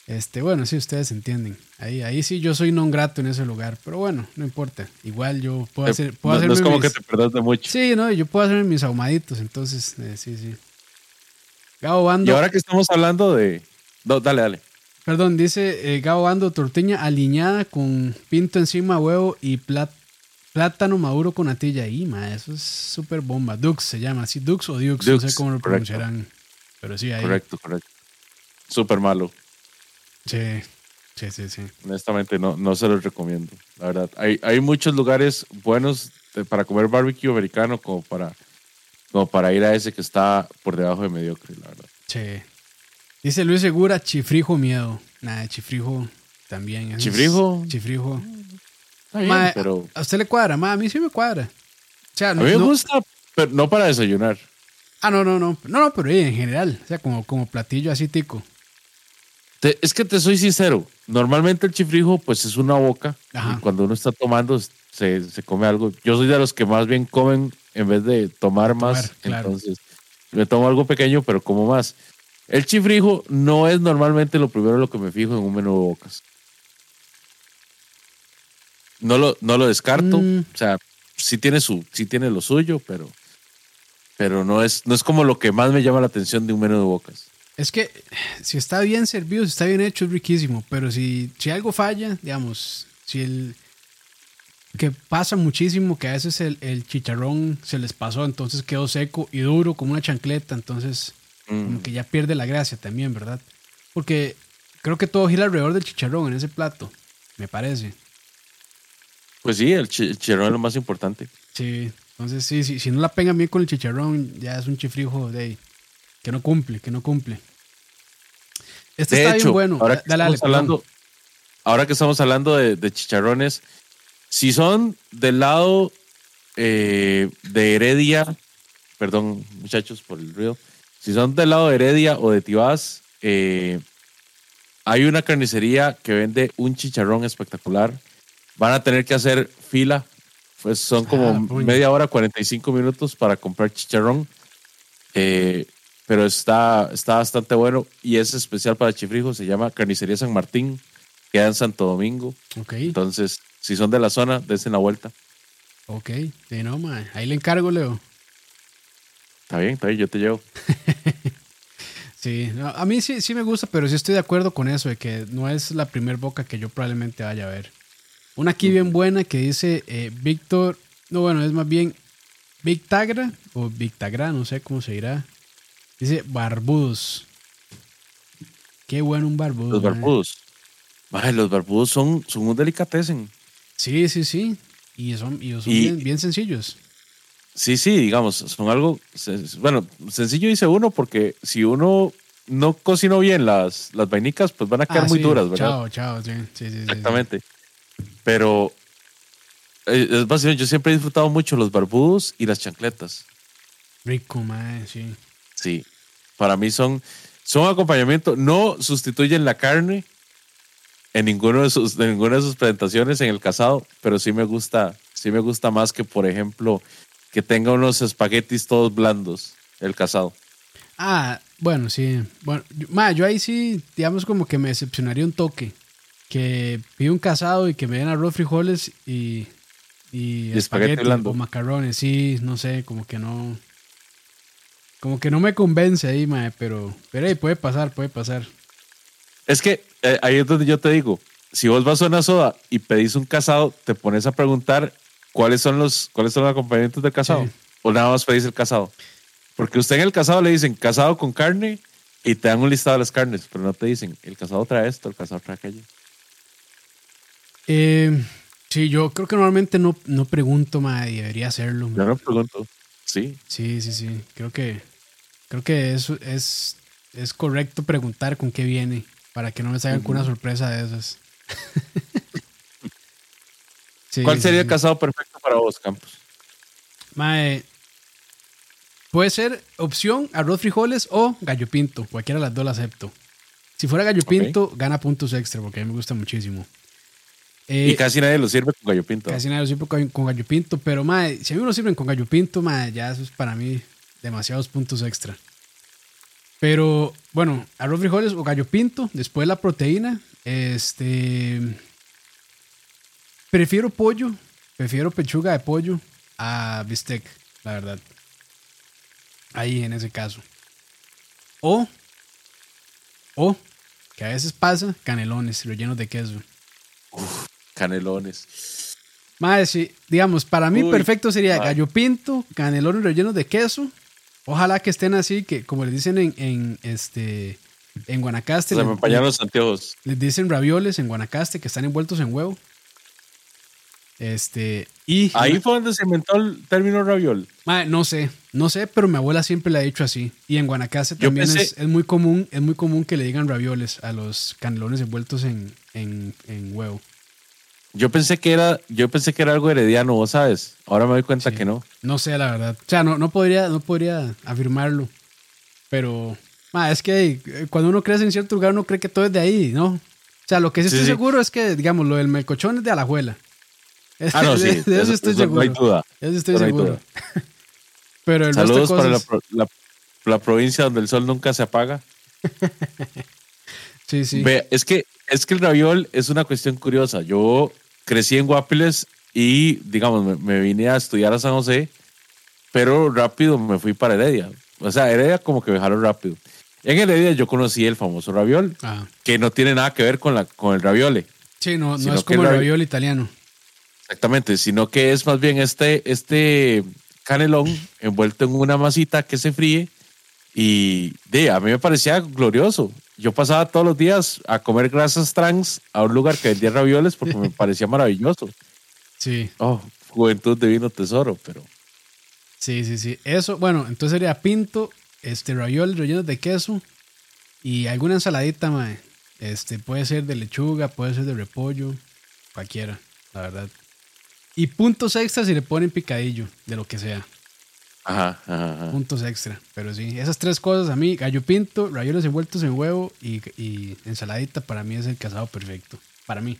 Este, bueno, sí, ustedes entienden. Ahí, ahí sí yo soy non grato en ese lugar, pero bueno, no importa. Igual yo puedo hacer. Puedo no, no es como que te perdas mucho. Sí, no, yo puedo hacer mis ahumaditos, entonces, eh, sí, sí. Gabo Bando. Y ahora que estamos hablando de. dale, dale. Perdón, dice eh, Gabo Bando, tortilla aliñada con pinto encima, huevo y plátano maduro con natilla. Y, ma, eso es súper bomba. Dux se llama, así Dux o Dux, no sé cómo lo pronunciarán. Pero sí, ahí. Correcto, correcto. Súper malo. Sí, sí, sí, sí. Honestamente, no, no se los recomiendo. La verdad, hay, hay muchos lugares buenos para comer barbecue americano como para, como para ir a ese que está por debajo de mediocre, la verdad. Sí. Dice Luis Segura, chifrijo miedo. Nada, chifrijo también. ¿Chifrijo? Chifrijo. pero... ¿A usted le cuadra? Ma, a mí sí me cuadra. O sea, a mí me gusta, pero no para desayunar. Ah, no, no, no. No, no, pero en general. O sea, como, como platillo así tico es que te soy sincero, normalmente el chifrijo pues es una boca y cuando uno está tomando se, come algo. Yo soy de los que más bien comen en vez de tomar más, entonces me tomo algo pequeño pero como más. El chifrijo no es normalmente lo primero lo que me fijo en un menú de bocas. No lo, no lo descarto, mm. o sea, sí tiene, su, sí tiene lo suyo, pero, pero no, es, no es como lo que más me llama la atención de un menú de bocas. Es que si está bien servido, si está bien hecho, es riquísimo. Pero si, si algo falla, digamos, si el. que pasa muchísimo, que a veces el, chicharrón se les pasó, entonces quedó seco y duro como una chancleta, entonces como que ya pierde la gracia también, ¿verdad? Porque creo que todo gira alrededor del chicharrón en ese plato, me parece. Pues sí, el chicharrón es lo más importante. Sí, entonces sí, sí si no la pegan bien con el chicharrón, ya es un chifrijo de ahí. Que no cumple, que no cumple. Este está bien bueno. Ahora que, estamos hablando, ahora que estamos hablando de, chicharrones, si son del lado eh, de Heredia, perdón muchachos por el ruido, si son del lado de Heredia o de Tibás, eh, hay una carnicería que vende un chicharrón espectacular. Van a tener que hacer fila, pues son como ah, media hora, 45 minutos para comprar chicharrón. Eh, pero está, está bastante bueno y es especial para Chifrijo. Se llama Carnicería San Martín, queda en Santo Domingo. Ok. Entonces, si son de la zona, dense la vuelta. Ok, de no, man. Ahí le encargo, Leo. Está bien, está bien, yo te llevo. sí, a mí sí, sí me gusta, pero sí estoy de acuerdo con eso, de que no es la primer boca que yo probablemente vaya a ver. Una aquí bien buena que dice eh, Víctor, no, bueno, es más bien Victagra o Victagra, no sé cómo se dirá. Dice barbudos. Qué bueno un barbudo. Los barbudos. los barbudos son, son un delicatessen. Sí, sí, sí. Y son, y son bien, sencillos. Sí, sí, digamos, son algo. Bueno, sencillo dice uno, porque si uno no cocinó bien las, las vainicas, pues van a quedar ah, muy duras, ¿verdad? Chao, chao, sí, sí, sí Exactamente. Pero eh, es básicamente, yo siempre he disfrutado mucho los barbudos y las chancletas. Rico, mae, sí. Sí, para mí son, son acompañamiento, no sustituyen la carne en ninguno de sus, ninguna de sus presentaciones en el casado, pero sí me gusta, sí me gusta más que, por ejemplo, que tenga unos espaguetis todos blandos, el casado. Ah, Bueno, sí. Bueno, yo, ma, yo ahí sí, digamos como que me decepcionaría un toque. Que pido un casado y que me den arroz, frijoles y, y, Y espagueti blando. o macarrones. Sí, no sé, como que no... Como que no me convence ahí, mae, pero, pero ahí puede pasar, puede pasar. Es que eh, ahí es donde yo te digo, si vos vas a una soda y pedís un casado, te pones a preguntar cuáles son los, cuáles son los acompañamientos del casado. Sí. O nada más pedís el casado. Porque usted en el casado le dicen casado con carne y te dan un listado de las carnes, pero no te dicen el casado trae esto, el casado trae aquello. Eh, sí, yo creo que normalmente no, no pregunto, y debería hacerlo. Yo no pregunto. Sí, Sí, sí, sí. Creo que creo que eso es, es correcto preguntar con qué viene para que no me salgan con una sorpresa de esas. Sí, ¿Cuál sería sí. el casado perfecto para vos, Campos? Mae, puede ser opción arroz frijoles o gallo pinto. Cualquiera de las dos la acepto. Si fuera gallo pinto, gana puntos extra porque a mí me gusta muchísimo. Eh, y casi nadie lo sirve con gallo pinto. Casi nadie lo sirve con, con gallo pinto, pero mae, si a mí me lo sirven con gallo pinto, mae, ya eso es para mí demasiados puntos extra. Pero bueno, arroz frijoles o gallo pinto, después la proteína, este prefiero pollo, prefiero pechuga de pollo a bistec, la verdad. Ahí en ese caso. O o que a veces pasa canelones rellenos de queso. Canelones. Madre, sí, digamos, para mí Uy, perfecto sería madre. gallo pinto, canelones rellenos de queso. Ojalá que estén así, que como les dicen en, en este en Guanacaste, me les, los anteojos. les dicen ravioles en Guanacaste que están envueltos en huevo. Este, y Ahí fue donde se inventó el término raviol. Madre, no sé, no sé, pero mi abuela siempre le ha dicho así. Y en Guanacaste Yo también pensé- es, es muy común, es muy común que le digan ravioles a los canelones envueltos en, en, en huevo. Yo pensé que era, yo pensé que era algo herediano, vos sabes. Ahora me doy cuenta Sí. que no. No sé, la verdad. O sea, no, no, podría, no podría afirmarlo. Pero, ma, es que eh, cuando uno crece en cierto lugar, uno cree que todo es de ahí, ¿no? O sea, lo que sí Sí, estoy sí. seguro es que, digamos, lo del melcochón es de Alajuela. Ah, no, sí. de, eso, estoy seguro. No hay duda. De eso estoy seguro. Pero el resto de Saludos para la, la- la provincia donde el sol nunca se apaga. Sí, sí. Ve, es que, es que el raviol es una cuestión curiosa. Yo crecí en Guapiles y, digamos, me, me vine a estudiar a San José, pero rápido me fui para Heredia. O sea, Heredia como que me jaló rápido. En Heredia yo conocí el famoso raviol, Ah. que no tiene nada que ver con, la, con el raviole. Sí, no, no es como el ravi- raviol italiano. Exactamente, sino que es más bien este, este canelón envuelto en una masita que se fríe y de, a mí me parecía glorioso. Yo pasaba todos los días a comer grasas trans a un lugar que vendía ravioles porque me parecía maravilloso. Sí, Oh, juventud de vino tesoro, pero sí, sí, sí. Eso, bueno, entonces sería pinto, este raviol rellenos de queso y alguna ensaladita, mae. Este, puede ser de lechuga, puede ser de repollo, cualquiera, la verdad. Y puntos extra si le ponen picadillo, de lo que sea. ajá, ajá, ajá. Puntos extra. Pero sí, esas tres cosas a mí, gallo pinto, ravioles envueltos en huevo y, y ensaladita para mí es el casado perfecto. Para mí.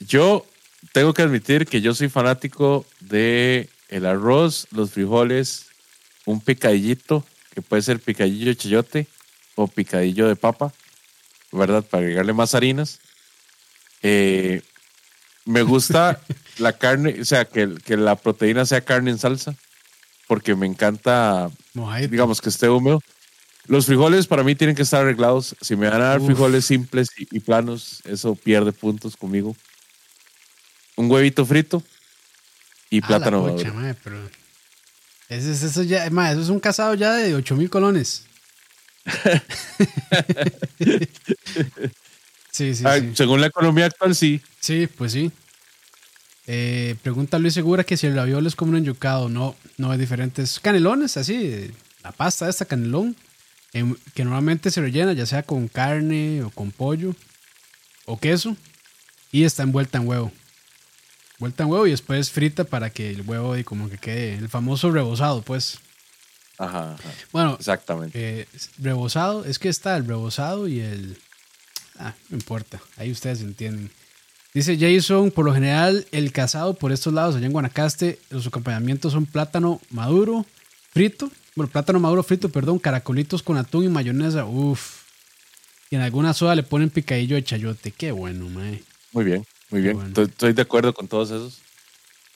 Yo tengo que admitir que yo soy fanático de el arroz, los frijoles, un picadillito, que puede ser picadillo de chayote o picadillo de papa, ¿verdad? Para agregarle más harinas. Eh, me gusta la carne, o sea, que, que la proteína sea carne en salsa, porque me encanta, digamos, que esté húmedo. Los frijoles para mí tienen que estar arreglados. Si me van a dar Uf. frijoles simples y, y planos, eso pierde puntos conmigo. Un huevito frito y Ah, la plátano mae, pero ese, es- eso, ya, mae, eso es un casado ya de 8 mil colones. sí, sí, Ah, sí. Según la economía actual, sí. Sí, pues sí. Eh, pregunta Luis Segura que si el raviol es como un enyucado. No, no es diferente. Es canelones, así. La pasta de esta canelón. que normalmente se rellena ya sea con carne o con pollo o queso. Y está envuelta en huevo. Vuelta en huevo y después frita para que el huevo y como que quede el famoso rebozado, pues. Ajá, ajá. Bueno, Exactamente. eh, rebozado, es que está el rebozado y el. Ah, no importa, ahí ustedes entienden. Dice Jason, por lo general, el casado por estos lados, allá en Guanacaste, los acompañamientos son plátano maduro, frito, bueno, plátano maduro frito, perdón, caracolitos con atún y mayonesa, uff. Y en alguna soda le ponen picadillo de chayote, qué bueno, mae. Muy bien, muy bien. Bueno. Estoy, estoy de acuerdo con todos esos.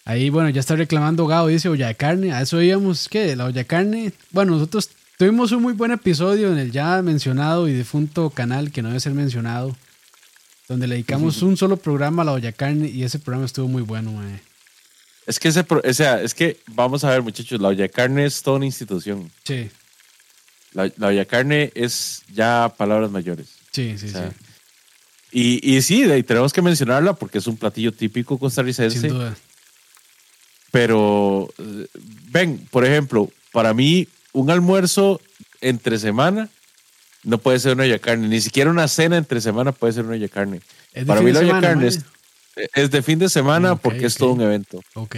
Ahí, bueno, ya está reclamando Gado, dice olla de carne. A eso íbamos, que la olla de carne. Bueno, nosotros tuvimos un muy buen episodio en el ya mencionado y difunto canal que no debe ser mencionado, donde le dedicamos un solo programa a la olla carne y ese programa estuvo muy bueno, mae. Es que ese, o sea, es que vamos a ver, muchachos, la olla carne es toda una institución. Sí, La, la olla carne es ya palabras mayores. sí, sí, O sea, sí. Y, y sí, de ahí tenemos que mencionarla porque es un platillo típico costarricense. Sin duda. Pero, eh, ven, por ejemplo, para mí, un almuerzo entre semana no puede ser una olla de carne. Ni siquiera una cena entre semana puede ser una olla carne. Es para mí, la olla carne es, es de fin de semana Ah, ok, porque es ok. todo un evento. Ok.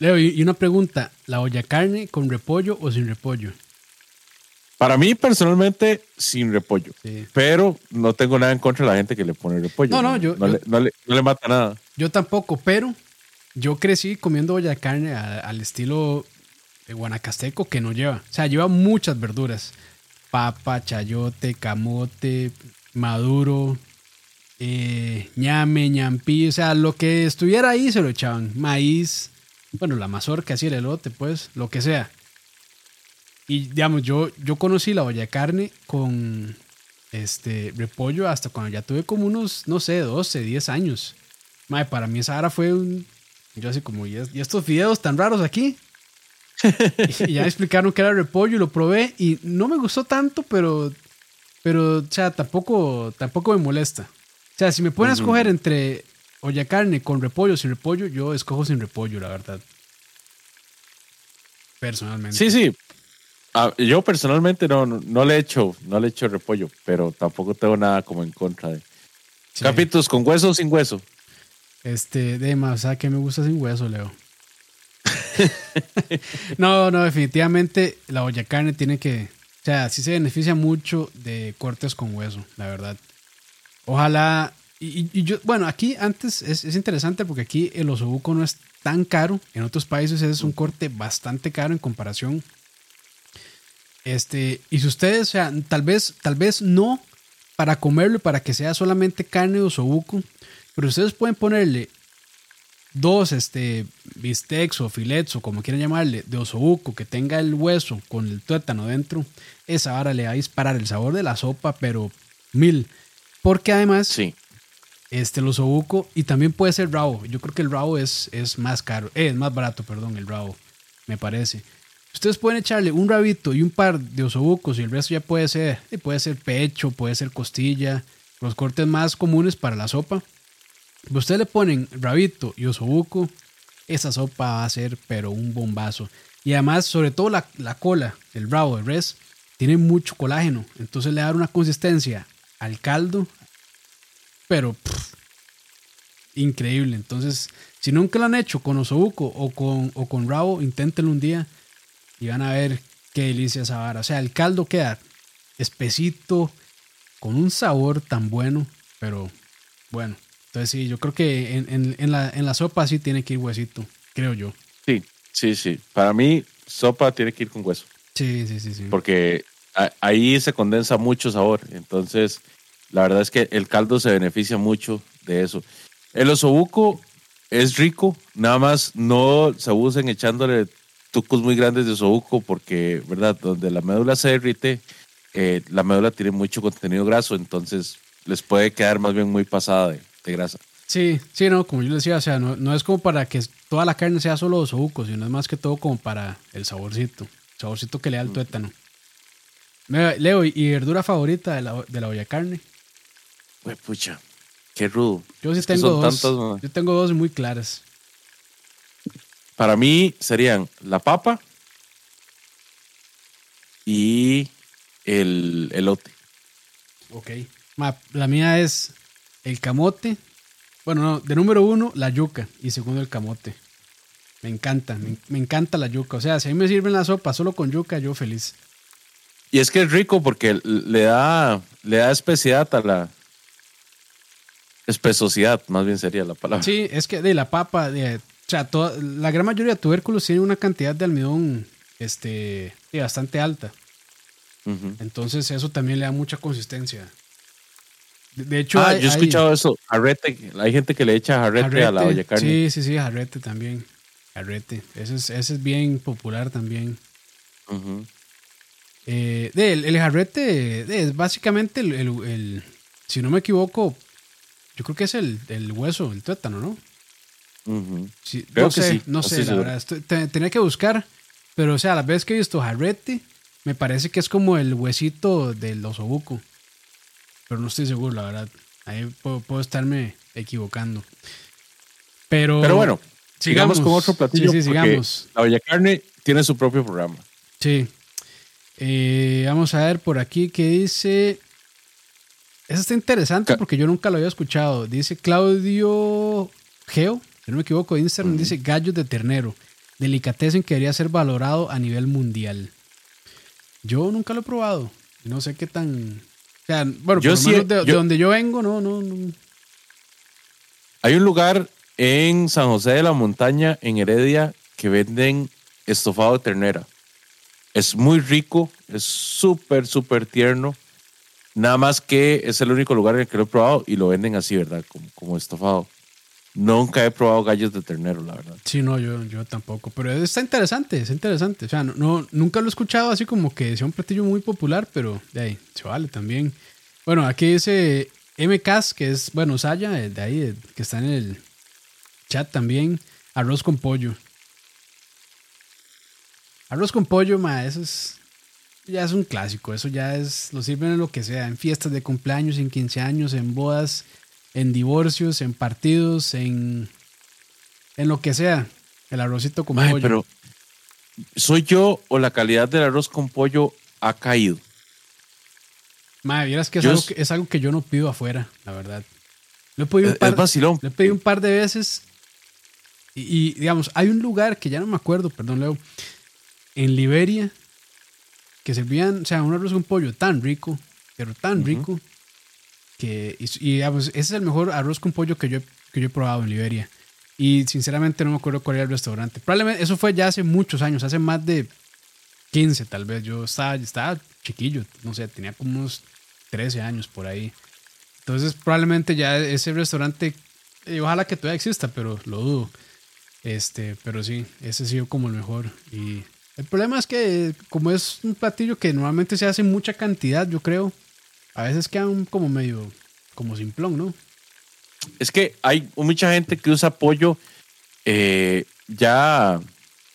Leo, y una pregunta, ¿la olla carne con repollo o sin repollo? Para mí, personalmente, sin repollo. Sí. Pero no tengo nada en contra de la gente que le pone repollo. No, no, yo- No, yo- Le, no le- no le mata nada. Yo tampoco, pero yo crecí comiendo olla de carne a- al estilo de guanacasteco que no lleva. O sea, lleva muchas verduras. Papa, chayote, camote, maduro, eh, ñame, ñampi. O sea, lo que estuviera ahí se lo echaban. Maíz, bueno, la mazorca, así el elote, pues, lo que sea. Y digamos, yo, yo conocí la olla de carne con este repollo hasta cuando ya tuve como unos, no sé, 12, 10 años. Mae, para mí esa hora fue un. Yo así como, ¿y, es- y estos videos tan raros aquí? y ya me explicaron que era repollo y lo probé y no me gustó tanto, pero. Pero, o sea, tampoco, tampoco me molesta. O sea, si me pueden Ujú. escoger entre olla carne con repollo o sin repollo, yo escojo sin repollo, la verdad. Personalmente. Sí, sí. Ah, yo personalmente no, no, no le echo, no le echo repollo, pero tampoco tengo nada como en contra de. Sí. Capitos con hueso o sin hueso. Este, de más, o sea, que me gusta sin hueso, Leo. no, no, definitivamente la olla carne tiene que, o sea, sí se beneficia mucho de cortes con hueso, la verdad. Ojalá, y, yo, bueno, aquí antes es, es interesante porque aquí el osobuco no es tan caro, en otros países es un corte bastante caro en comparación. Este, y si ustedes, o sea, tal vez, tal vez no para comerlo para que sea solamente carne de osobuco, pero ustedes pueden ponerle dos este, bistecs o filets o como quieran llamarle de osobuco que tenga el hueso con el tuétano dentro. Esa vara le va a disparar el sabor de la sopa, pero mil. Porque además, Sí. este, el osobuco y también puede ser rabo. Yo creo que el rabo es, es más caro, eh, es más barato, perdón, el rabo, me parece. Ustedes pueden echarle un rabito y un par de osobucos y el resto ya puede ser, eh, puede ser pecho, puede ser costilla, los cortes más comunes para la sopa. Ustedes le ponen rabito y osobuco, esa sopa va a ser pero un bombazo. Y además, sobre todo la, la cola, el rabo de res, tiene mucho colágeno. Entonces le da una consistencia al caldo, pero pff, increíble. Entonces, si nunca lo han hecho con osobuco o con, o con rabo, inténtenlo un día y van a ver qué delicia esa vara. O sea, el caldo queda espesito, con un sabor tan bueno, pero bueno. Entonces sí, yo creo que en, en- en la, en la sopa sí tiene que ir huesito, creo yo. Sí, sí, sí. Para mí, sopa tiene que ir con hueso, Sí, sí, sí, sí. porque a- ahí se condensa mucho sabor. Entonces, la verdad es que el caldo se beneficia mucho de eso. El osobuco es rico, nada más no se abusen echándole tucos muy grandes de osobuco, porque, ¿verdad? Donde la médula se derrite, eh, la médula tiene mucho contenido graso, entonces les puede quedar más bien muy pasada de, de grasa. Sí, sí, no, como yo decía, o sea, no, no es como para que toda la carne sea solo osobuco, sino es más que todo como para el saborcito, el saborcito que le da el tuétano. Mira, Leo, ¿y verdura favorita de la, de la olla de carne? Güey, pucha, qué rudo. Yo sí Es tengo dos. yo tengo dos muy claras. Para mí serían la papa y el elote. Ok. Ma, la mía es el camote. Bueno, no, de número uno, la yuca. Y segundo, el camote. Me encanta, me, me encanta la yuca. O sea, si a mí me sirven la sopa solo con yuca, yo feliz. Y es que es rico porque le da, le da especialidad a la espesosidad, más bien sería la palabra. Sí, es que de la papa, de, o sea, toda- la gran mayoría de tubérculos tienen una cantidad de almidón este, bastante alta. Entonces eso también le da mucha consistencia. De, hecho, Ah, hay- yo he hay escuchado eso. Jarrete. Hay gente que le echa jarrete, a la olla carne. Sí, sí, sí, jarrete también. Jarrete. Ese es, ese es bien popular también. Eh, el, el jarrete es básicamente el, el- el- si no me equivoco, yo creo que es el, el hueso, el tuétano, ¿no? Sí, Creo no que sé, sí, no sé, la verdad. estoy- te- tenía que buscar, pero o sea, las veces que he visto jarrete, me parece que es como el huesito del osobuco. Pero no estoy seguro, la verdad. Ahí puedo, puedo estarme equivocando. Pero, Pero bueno, sigamos sigamos. con otro platillo. Sí, sí, sigamos. La olla carne tiene su propio programa. Sí. Eh, vamos a ver por aquí que dice. Eso está interesante porque yo nunca lo había escuchado. Dice Claudio Geo, si no me equivoco, de Instagram, dice gallos de ternero. Delicatessen que debería ser valorado a nivel mundial. Yo nunca lo he probado. No sé qué tan. Sea, bueno, Yo por lo sí- menos de, donde yo vengo, no, no, no. Hay un lugar en San José de la Montaña, en Heredia, que venden estofado de ternera. Es muy rico, es súper, súper tierno. Nada más que es el único lugar en el que lo he probado y lo venden así, ¿verdad? Como, como estofado. Nunca he probado gallos de ternero, la verdad. Sí, no, yo, yo tampoco. Pero está interesante, es interesante. O sea, no, no- nunca lo he escuchado así como que sea un platillo muy popular, pero de ahí se vale también. Bueno, aquí dice MKs, que es, bueno, Saya, de ahí, que está en el chat también. Arroz con pollo. Arroz con pollo, ma, eso es. Ya es un clásico. Eso ya es. Lo sirven en lo que sea. En fiestas de cumpleaños, en 15 años, en bodas, en divorcios, en partidos, en. En lo que sea. El arrocito con Ay, pollo. pero ¿soy yo o la calidad del arroz con pollo ha caído? Madre, vieras que es Yo algo es- que es algo que yo no pido afuera, la verdad. Lo he pedido un par, he pedido un par de veces. Y, y, digamos, hay un lugar que ya no me acuerdo, perdón, Leo. En Liberia, que servían, o sea, un arroz con pollo tan rico, pero tan rico, que, y, y, digamos, ese es el mejor arroz con pollo que yo, que yo he probado en Liberia. Y sinceramente no me acuerdo cuál era el restaurante. Probablemente eso fue ya hace muchos años, hace más de 15 tal vez. Yo estaba, estaba chiquillo, no sé, tenía como unos 13 años por ahí. Entonces probablemente ya ese restaurante, eh, ojalá que todavía exista, pero lo dudo. Este, pero sí, ese ha sido como el mejor. Y el problema es que como es un platillo que normalmente se hace en mucha cantidad, yo creo, a veces quedan como medio, como simplón, ¿no? Es que hay mucha gente que usa pollo eh, ya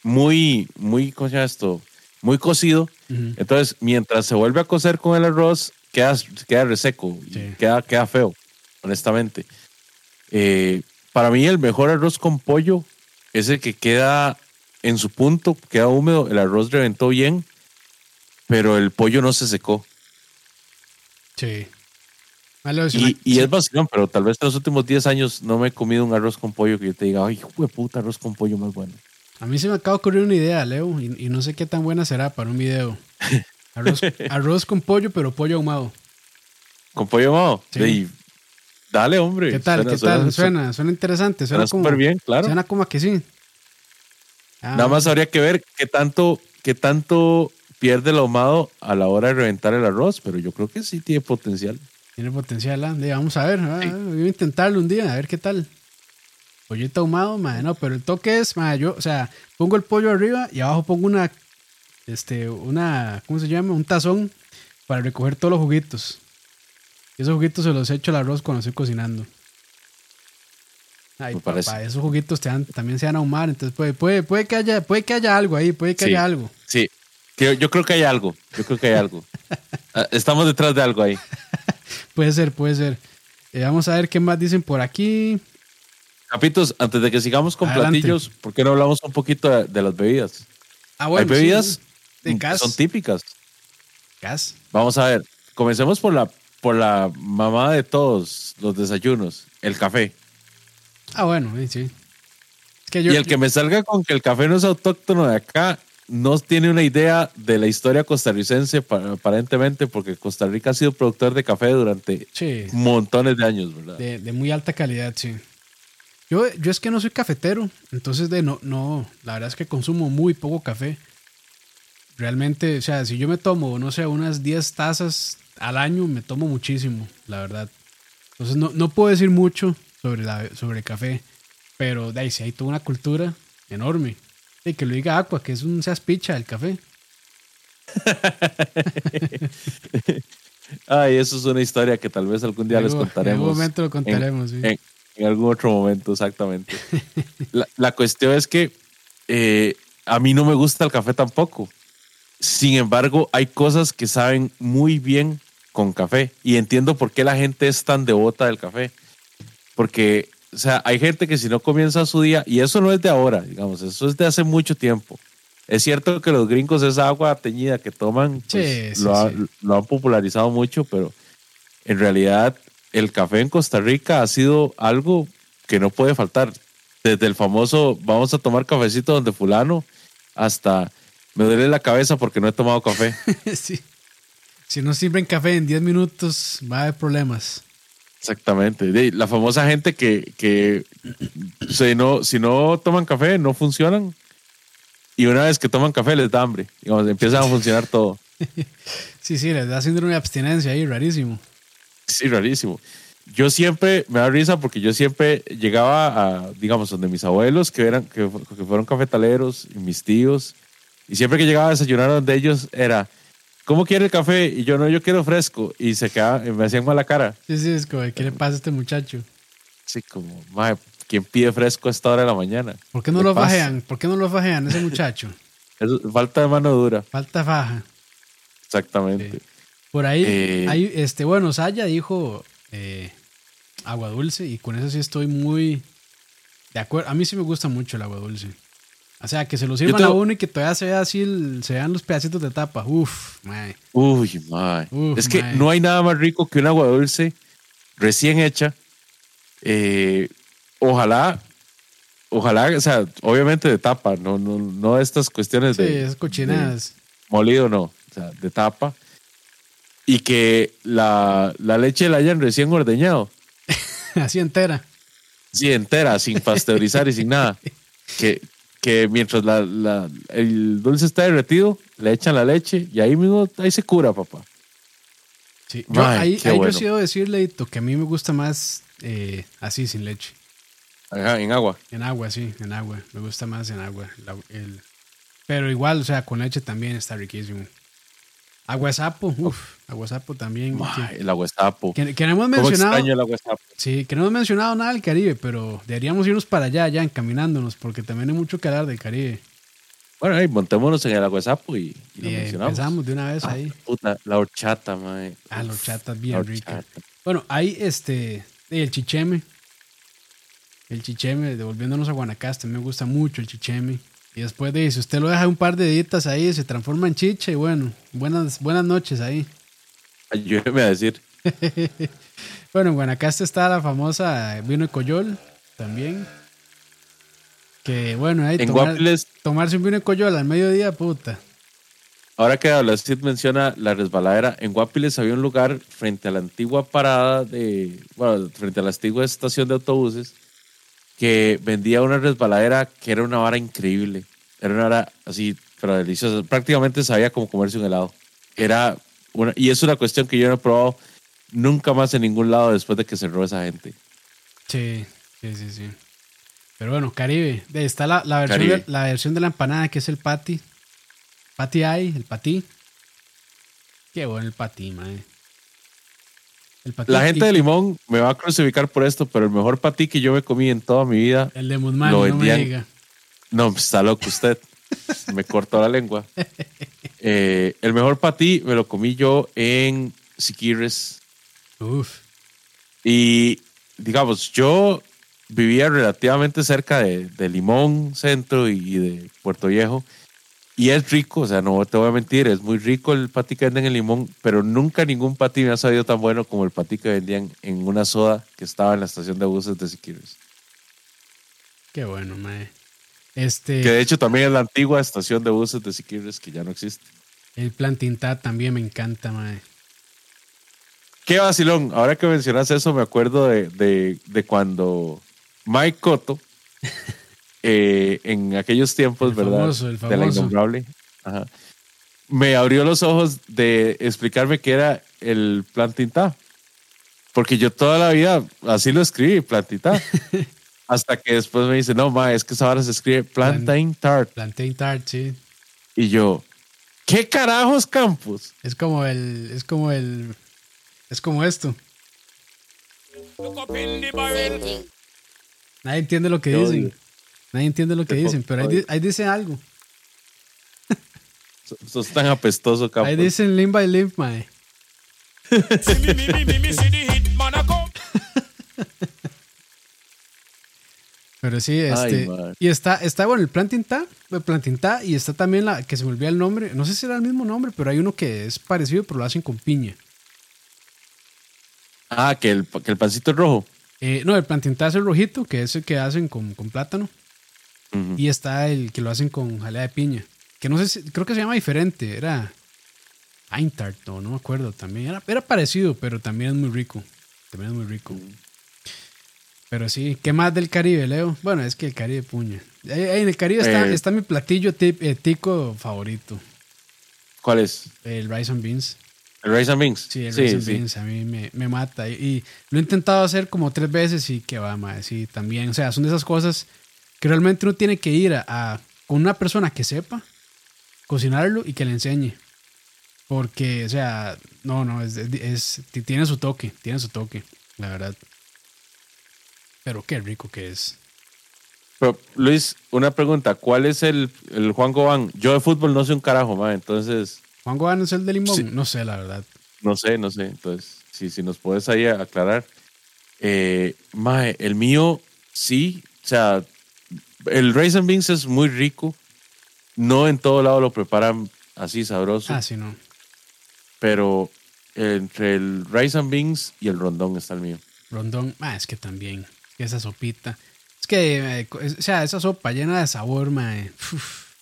muy, muy, ¿cómo se llama esto? Muy cocido. Entonces, mientras se vuelve a cocer con el arroz, queda, queda reseco y queda, queda feo, honestamente. Eh, para mí, el mejor arroz con pollo es el que queda en su punto, queda húmedo, el arroz reventó bien, pero el pollo no se secó. Sí. Malo, es Y, es vacilón, pero tal vez en los últimos 10 años no me he comido un arroz con pollo que yo te diga, ay, hijo de puta, arroz con pollo más bueno. A mí se me acaba de ocurrir una idea, Leo, y, y no sé qué tan buena será para un video. Arroz, arroz con pollo, pero pollo ahumado. ¿Con pollo ahumado? Sí. Sí. Dale, hombre. ¿Qué tal? Suena- ¿Qué suena- tal? Suena, suena interesante. Suena, como, súper bien, claro. Suena como a que sí. Ah, Nada más habría que ver qué tanto, qué tanto pierde el ahumado a la hora de reventar el arroz, pero yo creo que sí tiene potencial. Tiene potencial. De- vamos a ver. Voy a intentarlo un día, a ver qué tal. Pollito ahumado, madre, no, pero el toque es, madre, yo, o sea, pongo el pollo arriba y abajo pongo una, este, una, ¿cómo se llama? Un tazón para recoger todos los juguitos. Y esos juguitos se los echo al arroz cuando estoy cocinando. Ay, papá, esos juguitos te dan- también se van a ahumar, entonces puede, puede, puede, que haya, puede que haya algo ahí, puede que Sí. haya algo. Sí, que yo creo que hay algo. Yo creo que hay algo. Ah, Estamos detrás de algo ahí. Puede ser, puede ser. Eh, vamos a ver qué más dicen por aquí. Capitos, antes de que sigamos con Adelante. platillos, ¿por qué no hablamos un poquito de, de las bebidas? Ah, hay bueno, sí, bebidas que gas. son típicas. gas. Vamos a ver, comencemos por la, por la mamá de todos los desayunos, el café. Ah, bueno, sí, sí. Es que yo, y el que me salga con que el café no es autóctono de acá, no tiene una idea de la historia costarricense, pa- aparentemente, porque Costa Rica ha sido productor de café durante sí, montones de años, ¿verdad? de, de muy alta calidad, sí. Yo, yo es que no soy cafetero, entonces de no, no, la verdad es que consumo muy poco café. realmente, o sea, si yo me tomo, no sé, unas 10 tazas al año, me tomo muchísimo, la verdad. Entonces no, no puedo decir mucho sobre, la, sobre el café, pero de ahí sí hay toda una cultura enorme. Y que lo diga Aqua, que es un seas picha del café. Ay, eso es una historia que tal vez algún día les contaremos. En algún momento lo contaremos, en, sí. en, algún otro momento, exactamente. la, la, cuestión es que eh, a mí no me gusta el café tampoco. Sin embargo, hay cosas que saben muy bien con café y entiendo por qué la gente es tan devota del café. Porque, o sea, hay gente que si no comienza su día, y eso no es de ahora, digamos, eso es de hace mucho tiempo. Es cierto que los gringos esa agua teñida que toman, pues, lo, lo, han popularizado mucho, pero en realidad el café en Costa Rica ha sido algo que no puede faltar. Desde el famoso vamos a tomar cafecito donde fulano hasta me duele la cabeza porque no he tomado café. sí. Si no sirven café en 10 minutos, va a haber problemas. Exactamente. La famosa gente que, que si, no, si no toman café, no funcionan. Y una vez que toman café, les da hambre. Digamos, empieza a funcionar todo. sí, sí, les da síndrome de abstinencia ahí, rarísimo. Sí, rarísimo. Yo siempre, me da risa porque yo siempre llegaba a, digamos, donde mis abuelos, que, eran, que, que fueron cafetaleros, y mis tíos, y siempre que llegaba a desayunar donde ellos era, ¿cómo quiere el café? Y yo no, yo quiero fresco. Y se quedaba, me hacían mala cara. Sí, sí, es como, ¿qué le pasa a este muchacho? Sí, como, madre, ¿quién pide fresco a esta hora de la mañana? ¿Por qué no lo fajean? ¿Por qué no lo fajean ese muchacho? Es, falta de mano dura. Falta faja. Exactamente. Por ahí, eh, hay, este, bueno, Saya dijo eh, agua dulce y con eso sí estoy muy de acuerdo. A mí sí me gusta mucho el agua dulce. O sea, que se lo sirvan a uno y que todavía se vea así, se vean los pedacitos de tapa. Uf, mae. Uy, mae. es que no hay nada más rico que un agua dulce recién hecha. Eh, ojalá, ojalá, o sea, obviamente de tapa, no, no, no estas cuestiones sí, de. cochinadas. molido, no, o sea, de tapa. Y que la, la leche la hayan recién ordeñado. así entera. Sí, entera, sin pasteurizar y sin nada. Que, que mientras la, la, el dulce está derretido, le echan la leche y ahí mismo, ahí se cura, papá. Sí, yo, ahí, ahí yo sí decirle que a mí me gusta más eh, así, sin leche. Ajá, en agua. En agua, sí, en agua. Me gusta más en agua. el, pero igual, o sea, con leche también está riquísimo. Aguasapo, uff, aguasapo también. el aguasapo. Que, que, no hemos mencionado. el aguasapo. Sí, que no hemos mencionado nada del Caribe, pero deberíamos irnos para allá, ya encaminándonos, porque también hay mucho que hablar del Caribe. Bueno, ahí montémonos en el aguasapo y, y lo mencionamos. Empezamos de una vez ah, ahí. Puta, la horchata, mae. Ah, la horchata bien rica. Bueno, ahí este, el chicheme. El chicheme, devolviéndonos a Guanacaste, me gusta mucho el chicheme. Y después de, si usted lo deja un par de días ahí, se transforma en chicha y bueno, buenas, buenas noches ahí. Ayúdeme a decir. bueno, en Guanacaste está la famosa vino de coyol también. Que bueno, ahí tomarse un vino de coyol al mediodía, puta. Ahora que Sid menciona la resbaladera, en Guapiles había un lugar frente a la antigua parada de, bueno, frente a la antigua estación de autobuses, que vendía una resbaladera que era una vara increíble. Era una vara así, pero deliciosa. Prácticamente sabía como comerse un helado. Era una, y es una cuestión que yo no he probado nunca más en ningún lado después de que cerró esa gente. Sí, sí, sí, sí. Pero bueno, Caribe. Está la, la, versión, de, la versión de la empanada que es el patty. Patty hay, el patí. Qué bueno el patí, mae la gente de Limón me va a crucificar por esto, pero el mejor patí que yo me comí en toda mi vida. El de Musmani, no me diga. No, pues, está loco usted. Me cortó la lengua. Eh, el mejor patí me lo comí yo en Siquirres. Uf. Y digamos, yo vivía relativamente cerca de, de Limón Centro y de Puerto Viejo. Y es rico, o sea, no te voy a mentir, es muy rico el patí que venden en Limón, pero nunca ningún patí me ha sabido tan bueno como el patí que vendían en una soda que estaba en la estación de buses de Siquirres. Qué bueno, mae. Este... Que de hecho también es la antigua estación de buses de Siquirres que ya no existe. El plan Tintá también me encanta, mae. Qué vacilón. Ahora que mencionas eso, me acuerdo de, de, de cuando Mike Cotto Eh, en aquellos tiempos, ¿verdad? de la innombrable. me abrió los ojos de explicarme que era el plantita. Porque yo toda la vida así lo escribí, plantita. Hasta que después me dice, no, ma, es que esa hora se escribe plantain tart. Plantain tart, sí. Y yo, ¿qué carajos, Campos? Es como el, es como el, es como esto. Nadie entiende lo que dicen. odio. Nadie entiende lo que dicen, pero ahí, ahí dice algo. So- Sos tan apestoso, Campos. Ahí dicen limb by limb, mae. Pero sí, este. y está, está bueno, el Plantinta, el Plantinta, y está también la que se me olvida el nombre. No sé si era el mismo nombre, pero hay uno que es parecido, pero lo hacen con piña. Ah, que el, que el pancito es rojo. Eh, no, el Plantinta es el rojito, que es el que hacen con, con plátano. Y está el que lo hacen con jalea de piña. Que no sé si, creo que se llama diferente. Era Eintart, o no me acuerdo también. Era, era parecido, pero también es muy rico. También es muy rico. Pero sí, ¿qué más del Caribe, Leo? Bueno, es que el Caribe puña. En el Caribe está, Eh. está mi platillo tip- eh, tico favorito. ¿Cuál es? El rice and beans. ¿El Rice and Beans? Sí, el rice and beans a mí me, me mata. Y, y lo he intentado hacer como tres veces y que va, madre, sí, también. O sea, son de esas cosas que realmente uno tiene que ir a, a- con una persona que sepa cocinarlo y que le enseñe. Porque, o sea, no, no, es- es- tiene su toque, tiene su toque, la verdad. Pero qué rico que es. Pero, Luis, una pregunta. ¿Cuál es el, el Juan Gobán? Yo de fútbol no sé un carajo, ma, entonces ¿Juan Gohan es el de limón? Sí. No sé, la verdad. no sé, no sé. Entonces, si, si nos puedes ahí aclarar. Eh, mae, el mío sí, o sea, el and Beans es muy rico. No en todo lado lo preparan así sabroso, Ah, sí, no. pero entre el Rice and Beans y el rondón está el mío. Rondón, ah, es que también, que esa sopita. Es que, eh, o sea, esa sopa llena de sabor, mae. uf.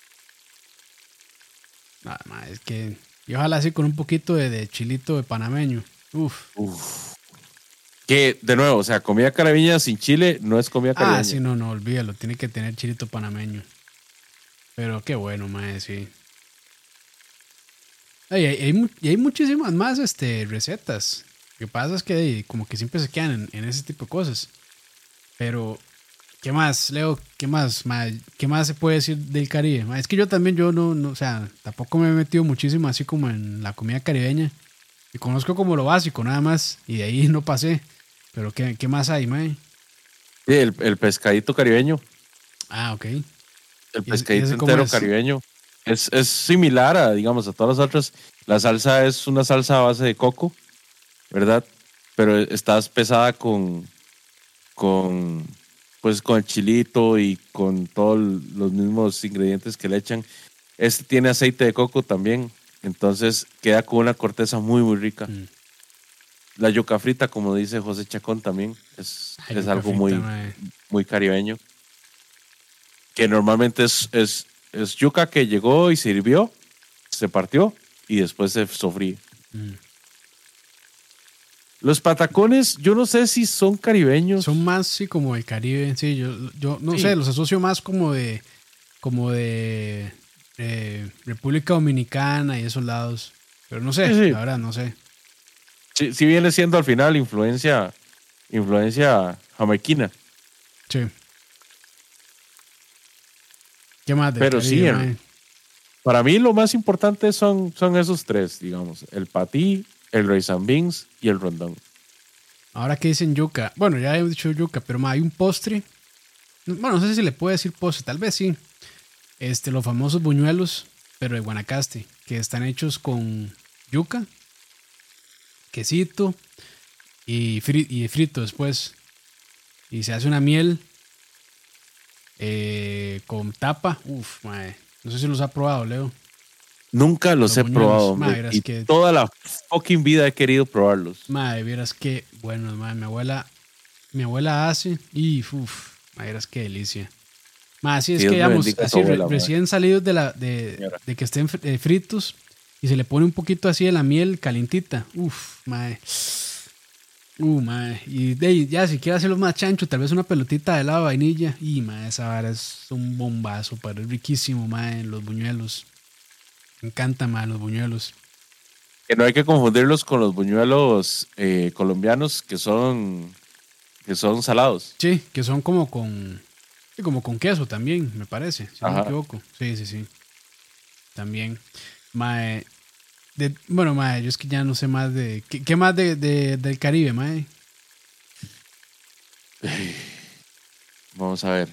Nada más, es que. Y ojalá así con un poquito de, de chilito de panameño. Uf. Que, de nuevo, o sea, comida caribeña sin chile no es comida caribeña. Ah, sí, no, no, olvídalo. Tiene que tener chilito panameño. Pero qué bueno, mae, sí. Ay, hay, hay y hay muchísimas más este, recetas. Lo que pasa es que como que siempre se quedan en, en ese tipo de cosas. Pero, ¿qué más, Leo? ¿Qué más? ¿Qué más se puede decir del Caribe? Es que yo también, yo no, no, o sea, tampoco me he metido muchísimo así como en la comida caribeña. Y conozco como lo básico, nada más. Y de ahí no pasé. Pero, ¿qué, qué más hay, mae? Sí, el, el pescadito caribeño. Ah, ok. El pescadito entero es? caribeño. Es, es similar a, digamos, a todas las otras. La salsa es una salsa a base de coco, ¿verdad? Pero está pesada con, con, pues, con el chilito y con todos los mismos ingredientes que le echan. Este tiene aceite de coco también, entonces queda con una corteza muy, muy rica. Mm. La yuca frita, como dice José Chacón, también es, es algo frita, muy, muy caribeño. Que normalmente es, es, es yuca que llegó y se hirvió, se partió y después se sofrí. Mm. Los patacones, yo no sé si son caribeños. Son más, sí, como el Caribe. Sí, yo, yo no Sí. sé, los asocio más como de, como de eh, República Dominicana y esos lados. Pero no sé, Sí, sí. la verdad, no sé. Sí, sí viene siendo al final influencia, influencia jamaiquina. Sí. ¿Qué más del Pero Caribe, sí? Para mí lo más importante son, son esos tres, digamos. El patí, el rice and beans y el rondón. Ahora que dicen yuca. Bueno, ya he dicho yuca, pero mae, hay un postre. Bueno, no sé si le puedo decir postre, tal vez sí. Este, los famosos buñuelos, pero de Guanacaste, que están hechos con yuca, quesito y, fri- y frito después. Y se hace una miel eh, con tapa. Uf, mae. No sé si los ha probado, Leo. Nunca los, he buñuelos, probado. madre, hombre, y que- toda la fucking vida he querido probarlos. Madre, vieras que bueno, madre, mi abuela, mi abuela hace y uff, madre, vieras qué delicia. Madre, sí, es que digamos, así tu abuela, re- madre. recién salidos de la de, que estén eh, fritos y se le pone un poquito así de la miel calentita. Uf, madre. Uh, madre. Y de ya si quiere hacerlo más chancho, tal vez una pelotita de helado de vainilla. Y madre, esa vara es un bombazo, pero es riquísimo, madre, los buñuelos. Me encantan, mae, los buñuelos. Que no hay que confundirlos con los buñuelos eh, colombianos que son que son salados. Sí, que son como con como con queso también, me parece, si no me equivoco. Sí, sí, sí. También. Mae, de- bueno, mae, yo es que ya no sé más de ¿qué, qué más de, de- del Caribe, mae? Vamos a ver.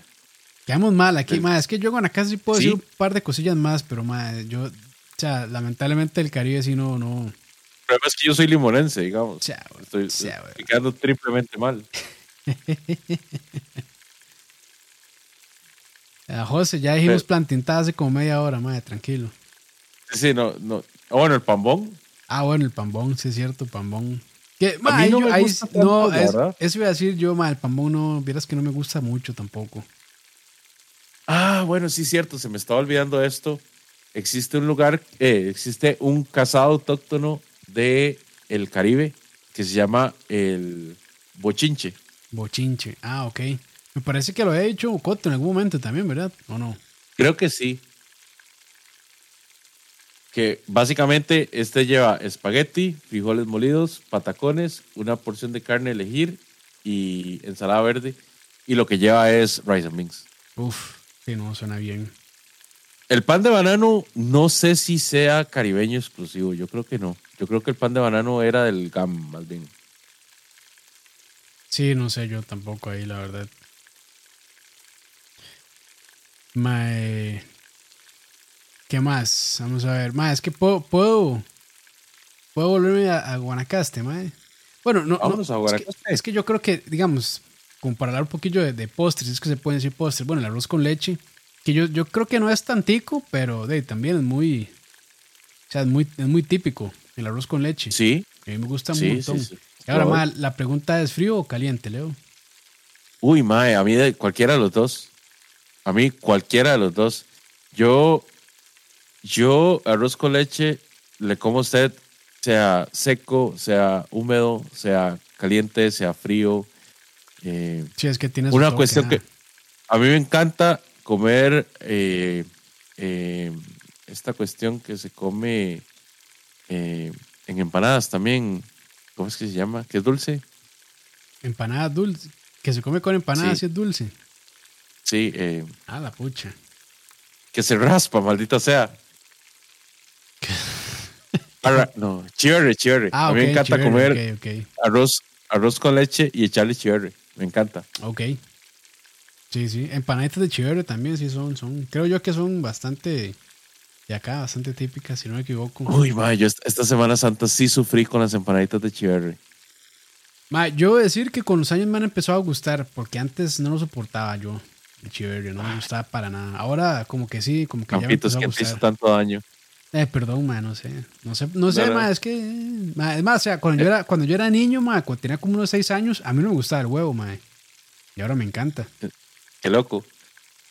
Quedamos mal aquí, mae, es que yo con acá sí puedo Sí. decir un par de cosillas más, pero mae, yo o sea, lamentablemente el Caribe sí no no El problema es que yo soy limonense, digamos. o sea, güey, Estoy, estoy quedando triplemente mal. A José, ya dijimos plantintada hace como media hora, mae, tranquilo. Sí, sí, no, no. Ah, Bueno, el pambón. Ah, bueno, el pambón, sí es cierto, pambón. Que, A ma, mí no yo- me ahí- gusta tanto, no, es- verdad. eso iba a decir yo, ma, el pambón no, vieras que no me gusta mucho tampoco. Ah, bueno, sí, cierto, se me estaba olvidando esto. Existe un lugar, eh, existe un casado autóctono de el Caribe que se llama el Bochinche. Bochinche, ah, ok. Me parece que lo he hecho Coto en algún momento también, ¿verdad? ¿O no? Creo que sí. Que básicamente este lleva espagueti, frijoles molidos, patacones, una porción de carne a elegir y ensalada verde. Y lo que lleva es rice and beans. Uf, sí, no, suena bien. El pan de banano no sé si sea caribeño exclusivo. Yo creo que no. Yo creo que el pan de banano era del GAM, más bien. Sí, no sé yo tampoco ahí, la verdad. Ma, eh, ¿Qué más? Vamos a ver. Ma, es que puedo, puedo, puedo volverme a, a Guanacaste, ma. Bueno, no, no, a es que- Guanacaste. Es que, yo creo que, digamos, como para hablar un poquillo de, de postres, es que se pueden decir postres. Bueno, el arroz con leche, que yo, yo creo que no es tan tico, pero de, también es muy, o sea, es muy, es muy típico el arroz con leche. Sí, A mí me gusta un sí, montón. sí, sí. Ahora, ma, la pregunta es frío o caliente, Leo. Uy, mae, a mí de cualquiera de los dos. A mí cualquiera de los dos. Yo, yo arroz con leche le como a usted, sea seco, sea húmedo, sea caliente, sea frío. Eh, Sí, es que tienes una cuestión que a mí me encanta comer eh, eh, esta cuestión que se come eh, en empanadas también. ¿Cómo es que se llama? ¿Que es dulce? Empanada dulce. Que se come con empanada Sí. si es dulce. Sí, eh, Ah, la pucha. que se raspa, maldita sea. Arra- no, cherry, cherry. Ah, a mí me encanta chévere, comer arroz, arroz con leche y echarle cherry. Me encanta. Ok. Sí, sí. Empanaditas de chiverre también sí son, son. Creo yo que son bastante. De acá, bastante típicas, si no me equivoco. Uy, ma, yo esta, Semana Santa sí sufrí con las empanaditas de cherry. Ma, yo voy a decir que con los años me han empezado a gustar, porque antes no lo soportaba yo. El chiverre, no me gustaba para nada. Ahora, como que sí, como que ya me empezó a que te hizo gustar. tanto daño? Eh, perdón, ma, no sé. No sé, no sé, No, no. ma, es que. eh, ma, es más, o sea, cuando, yo era, cuando yo era niño, ma, cuando tenía como unos 6 años, a mí no me gustaba el huevo, ma. Y ahora me encanta. Qué loco.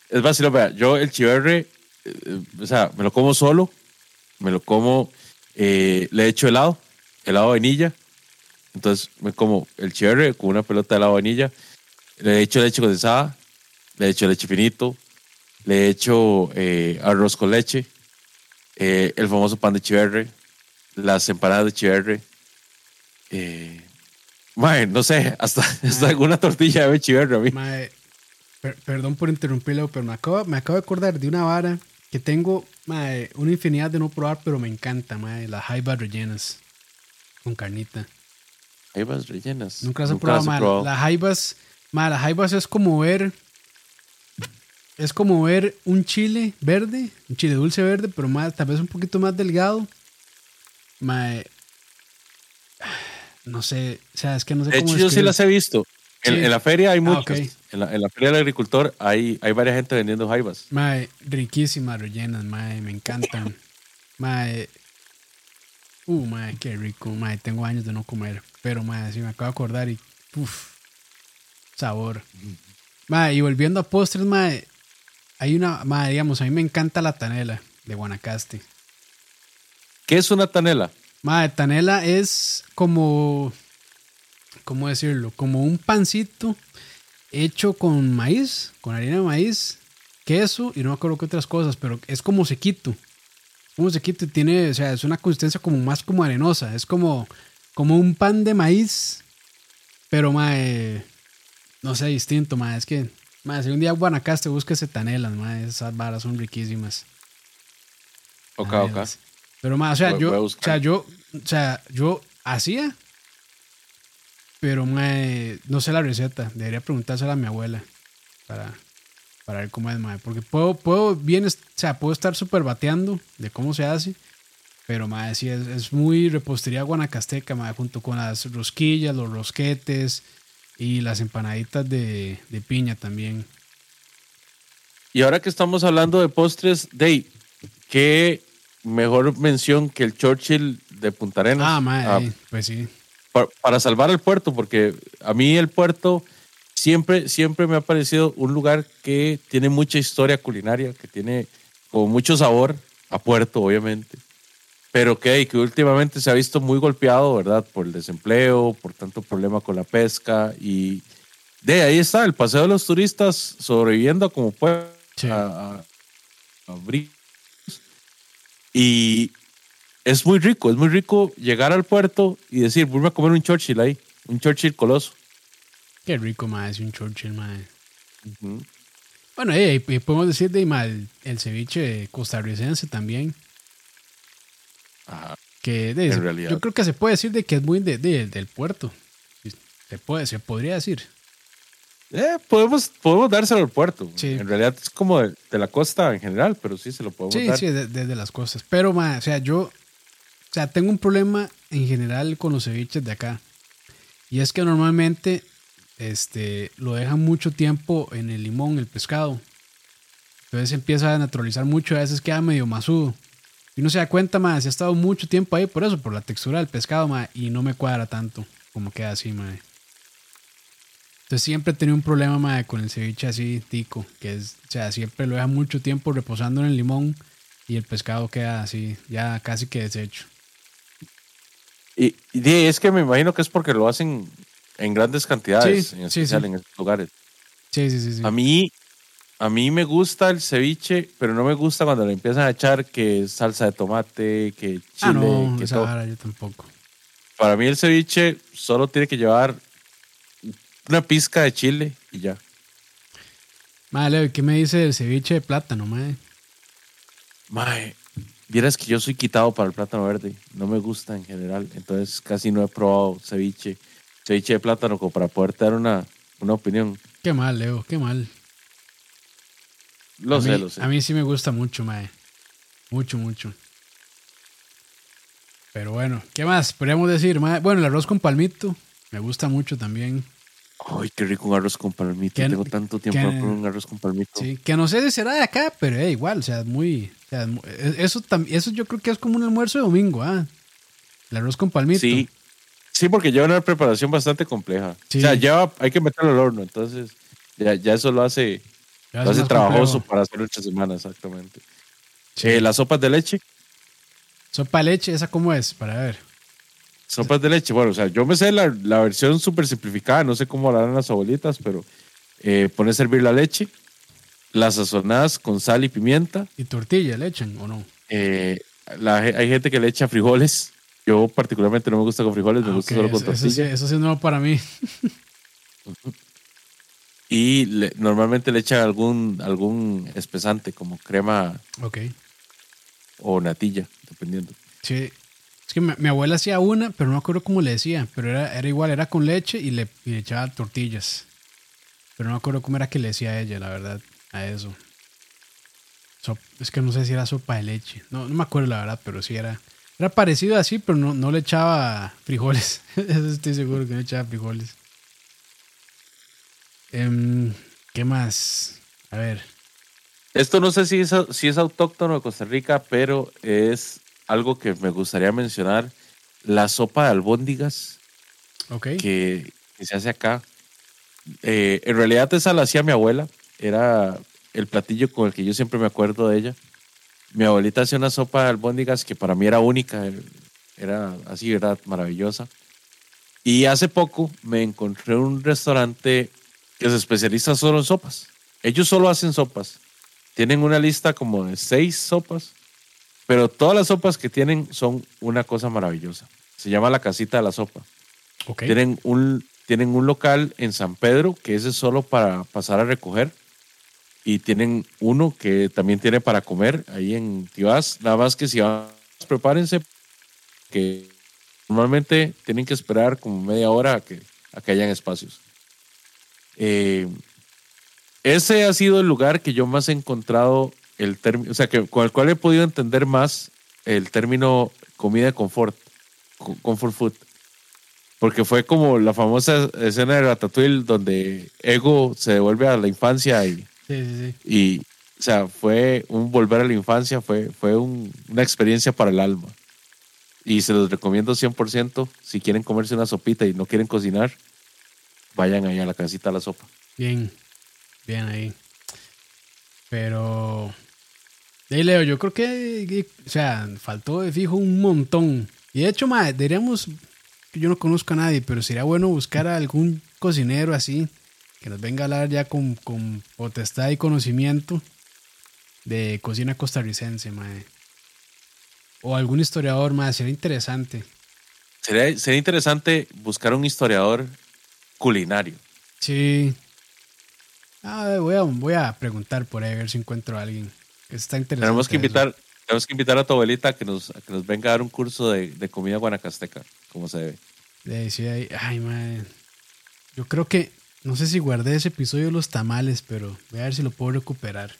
Es vacilo, vea, yo el chiverre, eh, o sea, me lo como solo, me lo como, eh, le echo helado, helado de vainilla. Entonces me como el chiverre con una pelota de helado de vainilla, le echo leche condensada, le echo leche finito, le echo eh, arroz con leche, eh, el famoso pan de chiverre, las empanadas de chiverre. Eh, mae, no sé, hasta, hasta alguna tortilla de chiverre a mí. Eh, per- perdón por interrumpirlo, pero me acabo, me acabo de acordar de una vara que tengo una infinidad de no probar, pero me encanta, ma, eh, las jaibas rellenas con carnita. Jaibas rellenas. Nunca las he probado, ma, Las jaibas, las jaibas es como ver. Es como ver un chile verde, un chile dulce verde, pero más, tal vez un poquito más delgado. No sé, o sea, es que no sé De cómo hecho, yo sí las he visto. En, Sí. en la feria hay Ah, muchas. En, la, en la feria del agricultor hay, hay varias gente vendiendo jaibas. Mae, riquísimas rellenas, mae, me encantan. Mae. Uh, mae, qué rico, mae, tengo años de no comer, pero mae, sí me acabo de acordar y uff, sabor. Mae, y volviendo a postres, mae, hay una, mae, digamos, a mí me encanta la tanela de Guanacaste. ¿Qué es una tanela? Mae, tanela es como, ¿cómo decirlo? Como un pancito hecho con maíz, con harina de maíz, queso y no me acuerdo qué otras cosas, pero es como sequito. ¿Cómo se quita? Tiene, o sea, es una consistencia como más como arenosa. Es como, como un pan de maíz, pero mae, no sé, distinto, mae. Es que, mae, si un día Guanacaste búsquese tanelas, mae, esas varas son riquísimas. Ok, ok. Pero mae, o sea, yo, o sea, yo, o sea, yo hacía, pero mae, no sé la receta. Debería preguntársela a mi abuela para, para ver cómo es, mae. Porque puedo, puedo bien, o sea, puedo estar súper bateando de cómo se hace. Pero, mae, sí, es, es muy repostería guanacasteca, mae, junto con las rosquillas, los rosquetes y las empanaditas de, de piña también. Y ahora que estamos hablando de postres, Day, ¿qué mejor mención que el Churchill de Punta Arenas? Ah, mae, Ah, pues sí. Pa- para salvar el puerto, porque a mí el puerto siempre, siempre me ha parecido un lugar que tiene mucha historia culinaria, que tiene como mucho sabor a puerto, obviamente, pero que, que últimamente se ha visto muy golpeado, ¿verdad? Por el desempleo, por tanto problema con la pesca y de ahí está el paseo de los turistas sobreviviendo como puede Sí. a, a- a. Y es muy rico, es muy rico llegar al puerto y decir, voy a comer un Churchill ahí, un Churchill coloso. Qué rico, mae, es un Churchill, mae. Ujú. Bueno, eh, y podemos decir de mae, el, ceviche costarricense también. Ajá. Que de- En se- realidad. yo creo que se puede decir de que es muy de, de- del puerto. Se puede, se podría decir. Eh, podemos, podemos dárselo al puerto. Sí. En realidad es como de, de la costa en general, pero sí se lo podemos Sí, dar. sí, de- desde las costas. Pero, ma, o sea, yo, sea, tengo un problema en general con los ceviches de acá. Y es que normalmente, este, lo dejan mucho tiempo en el limón, el pescado. Entonces empieza a naturalizar mucho, a veces queda medio masudo. Y uno se da cuenta, ma, si ha estado mucho tiempo ahí por eso, por la textura del pescado, ma, y no me cuadra tanto como queda así, ma. Entonces siempre he tenido un problema, ma, con el ceviche así, tico, que es, o sea, siempre lo deja mucho tiempo reposando en el limón y el pescado queda así, ya casi que deshecho. Y, y es que me imagino que es porque lo hacen en grandes cantidades, Sí, en sí, especial sí. en estos lugares. Sí, sí, sí, sí. A mí, a mí me gusta el ceviche, pero no me gusta cuando le empiezan a echar que salsa de tomate, que chile, ah, no, que todo. vara yo tampoco. Para mí el ceviche solo tiene que llevar una pizca de chile y ya. Madre, Leo, ¿y ¿qué me dice del ceviche de plátano, madre? Mae, vieras que yo soy quitado para el plátano verde. No me gusta en general. Entonces casi no he probado ceviche, ceviche de plátano como para poder dar una, una opinión. Qué mal, Leo, qué mal. Lo a sé, mí, lo sé. A mí sí me gusta mucho, madre. Mucho, mucho. Pero bueno, ¿qué más? Podríamos decir, mae? Bueno, el arroz con palmito. Me gusta mucho también. Ay, qué rico un arroz con palmito. ¿Qué- Tengo tanto tiempo no comer un arroz con palmito. Sí, que no sé si será de acá, pero eh, igual, o sea, es muy. O sea, es- eso, eso yo creo que es como un almuerzo de domingo, ¿ah? El arroz con palmito. Sí, sí, porque lleva una preparación bastante compleja. Sí. O sea, lleva, hay que meterlo al horno. Entonces, ya, ya eso lo hace, Ya lo hace trabajoso complejo. para hacer ocho semanas, exactamente. Sí. Eh, las sopas de leche. Sopa de leche, ¿esa cómo es? Para ver. Sopas de leche, bueno, o sea, yo me sé la, la versión súper simplificada, no sé cómo harán las abuelitas, pero eh, pones a hervir la leche, las sazonadas con sal y pimienta. ¿Y tortilla le echan o no? eh, la hay gente que le echa frijoles. Yo particularmente no me gusta con frijoles, me Ah, gusta ok, solo con eso, eso sí, tortilla. eso sí es nuevo para mí. Y le- normalmente le echan algún, algún espesante como crema Ok. o natilla, dependiendo. Sí. Es que mi, mi abuela hacía una, pero no me acuerdo cómo le decía. Pero era, era igual, era con leche y le, y le echaba tortillas. Pero no me acuerdo cómo era que le decía a ella, la verdad, a eso. Es que no sé si era sopa de leche. No, no me acuerdo la verdad, pero sí era. Era parecido así, pero no, no le echaba frijoles. Eso estoy seguro que no echaba frijoles. Em, ¿Qué más? A ver. Esto no sé si es, si es autóctono de Costa Rica, pero es algo que me gustaría mencionar. La sopa de albóndigas Ok. que, que se hace acá. Eh, en realidad esa la hacía mi abuela. Era el platillo con el que yo siempre me acuerdo de ella. Mi abuelita hacía una sopa de albóndigas que para mí era única. Era así, ¿verdad? Maravillosa. Y hace poco me encontré un restaurante que se especializa solo en sopas. Ellos solo hacen sopas. Tienen una lista como de seis sopas Pero todas las sopas que tienen son una cosa maravillosa. Se llama la casita de la sopa. Tienen un, tienen un local en San Pedro que ese es solo para pasar a recoger. Y tienen uno que también tiene para comer ahí en Tibás. Nada más que si van, prepárense que normalmente tienen que esperar como media hora a que, a que hayan espacios. Eh, ese ha sido el lugar que yo más he encontrado el término, o sea, que, con el cual he podido entender más el término comida confort, co- comfort food. Porque fue como la famosa escena de Ratatouille donde Ego se devuelve a la infancia y, Sí, sí, sí. y o sea, fue un volver a la infancia, fue, fue un- una experiencia para el alma. Y se los recomiendo 100%. Si quieren comerse una sopita y no quieren cocinar, vayan ahí a la casita a la sopa. Bien, bien ahí. Pero, hey Leo, yo creo que, o sea, faltó de fijo un montón. Y de hecho, madre, deberíamos, que yo no conozco a nadie, pero sería bueno buscar a algún cocinero así, que nos venga a hablar ya con, con potestad y conocimiento de cocina costarricense, madre. O algún historiador, madre, sería interesante. Sería, sería interesante buscar un historiador culinario. Sí. Ah, voy a, voy a preguntar por ahí a ver si encuentro a alguien. Está interesante. Tenemos que eso. invitar, tenemos que invitar a tu abuelita a que nos, a que nos venga a dar un curso de, de comida guanacasteca, como se debe. Sí, ahí- ay, madre. Yo creo que, no sé si guardé ese episodio de los tamales, pero voy a ver si lo puedo recuperar.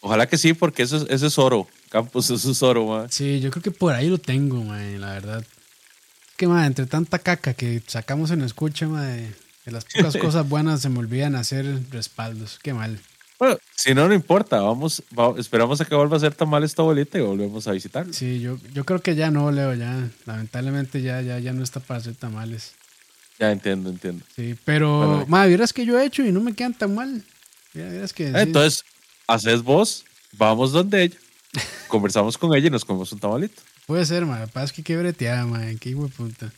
Ojalá que sí, porque eso, es- eso es oro. Campos, eso es oro, man. Sí, yo creo que por ahí lo tengo, madre, la verdad. Es que, madre, entre tanta caca que sacamos en escucha, madre, de las pocas cosas buenas se me olvidan hacer respaldos. Qué mal. Bueno, si no, no importa. Vamos, va- esperamos a que vuelva a ser tamal esta abuelita y volvemos a visitarlo. Sí, yo, yo creo que ya no, Leo, ya. Lamentablemente ya, ya, ya no está para hacer tamales. Ya entiendo, entiendo. Sí, pero, Bueno. madre, vieras que yo he hecho y no me quedan tan mal. Mira, vieras que. sí. Entonces, haces vos, vamos donde ella, conversamos con ella y nos comemos un tamalito. Puede ser, madre. Pasa que qué breteada, madre. Qué hijo puta.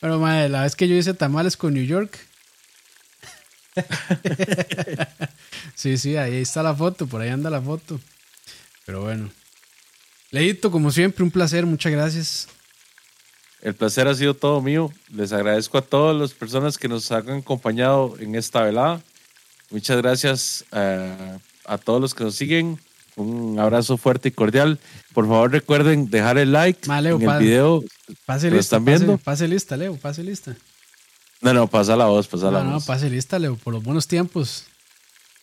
Pero, madre, la vez que yo hice tamales con New York. sí, sí, ahí está la foto. Por ahí anda la foto. Pero bueno. Leito, como siempre, un placer. Muchas gracias. El placer ha sido todo mío. Les agradezco a todas las personas que nos han acompañado en esta velada. Muchas gracias eh, a todos los que nos siguen. Un abrazo fuerte y cordial. Por favor, recuerden dejar el like Ma, Leo, en el video. Pase ¿Lo lista. están pase- viendo? Pase, lista, Leo. Pase lista. No, no, pasa la voz, pasa la No, no, voz. pase lista, Leo. Por los buenos tiempos.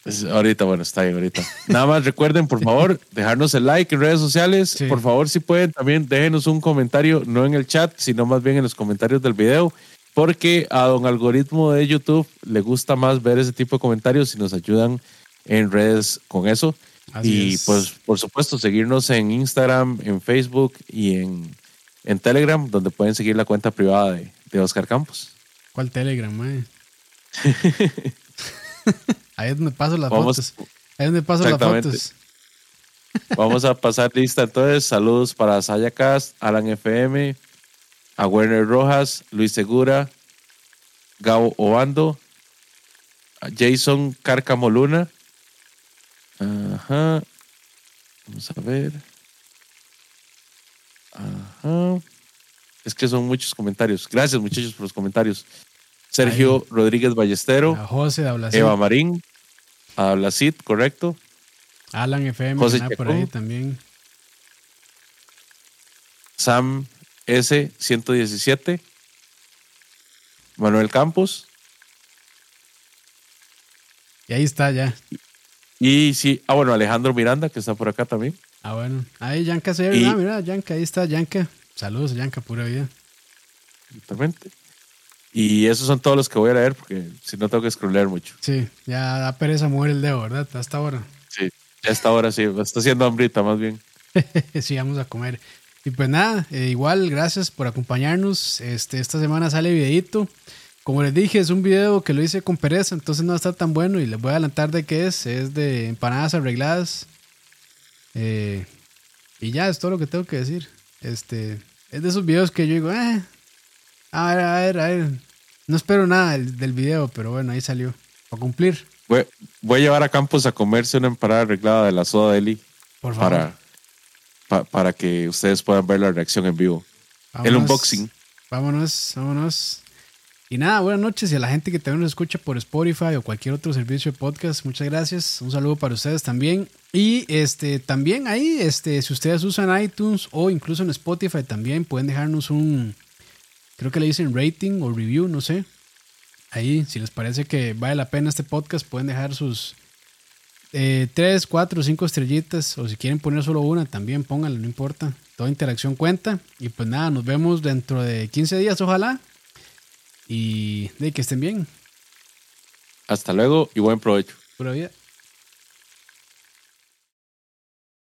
Es- ahorita, bueno, está bien, ahorita. Nada más recuerden, por favor, dejarnos el like en redes sociales. Sí. Por favor, si pueden, también déjenos un comentario, no en el chat, sino más bien en los comentarios del video, porque a don algoritmo de YouTube le gusta más ver ese tipo de comentarios y nos ayudan en redes con eso. Así y es. pues, por supuesto, seguirnos en Instagram, en Facebook y en, en Telegram, donde pueden seguir la cuenta privada de, de Oscar Campos. ¿Cuál Telegram, madre? ahí es donde paso las Vamos- fotos. Ahí es donde paso las fotos. Vamos a pasar lista entonces. Saludos para Sayacast, Alan FM, a Werner Rojas, Luis Segura, Gabo Obando, a Jason Cárcamo Luna. Ajá. Vamos a ver. Ajá. Es que son muchos comentarios. Gracias, muchachos, por los comentarios. Sergio Rodríguez Ballestero, A José Eva Marín, a Blacid, correcto. Alan FM, José por ahí también. Sam S 117, Manuel Campos Y ahí está ya. y sí, ah bueno, Alejandro Miranda que está por acá también. Ah, bueno. Ahí Yanka se Y- Ah, mira, Yanka, ahí está Yanka. Saludos, Yanka, pura vida. Exactamente. Y esos son todos los que voy a leer porque si no tengo que scrollear mucho. Sí, ya da pereza mover el dedo, ¿verdad? Hasta ahora. Sí, ya está ahora sí, está haciendo hambrita más bien. sí, vamos a comer. Y pues nada, eh, igual, gracias por acompañarnos. Este, esta semana sale videito. Como les dije, es un video que lo hice con pereza, entonces no va a estar tan bueno. Y les voy a adelantar de qué es. Es de empanadas arregladas. Eh, y ya, es todo lo que tengo que decir. Este, es de esos videos que yo digo, eh, a ver, a ver, a ver. No espero nada del, del video, pero bueno, ahí salió. Para cumplir, Voy, voy a llevar a Campos a comerse una empanada arreglada de la soda Eli por favor. para, pa- para que ustedes puedan ver la reacción en vivo. El unboxing. Vámonos, vámonos. Y nada, buenas noches y a la gente que también nos escucha por Spotify o cualquier otro servicio de podcast, muchas gracias. Un saludo para ustedes también. Y este también ahí, este, si ustedes usan iTunes o incluso en Spotify también pueden dejarnos un, creo que le dicen rating o review, no sé. Ahí, si les parece que vale la pena este podcast, pueden dejar sus eh, tres, cuatro, cinco estrellitas. O si quieren poner solo una, también pónganlo, no importa. Toda interacción cuenta. Y pues nada, nos vemos dentro de 15 días, ojalá. Y de que estén bien. Hasta luego y buen provecho. Pura vida.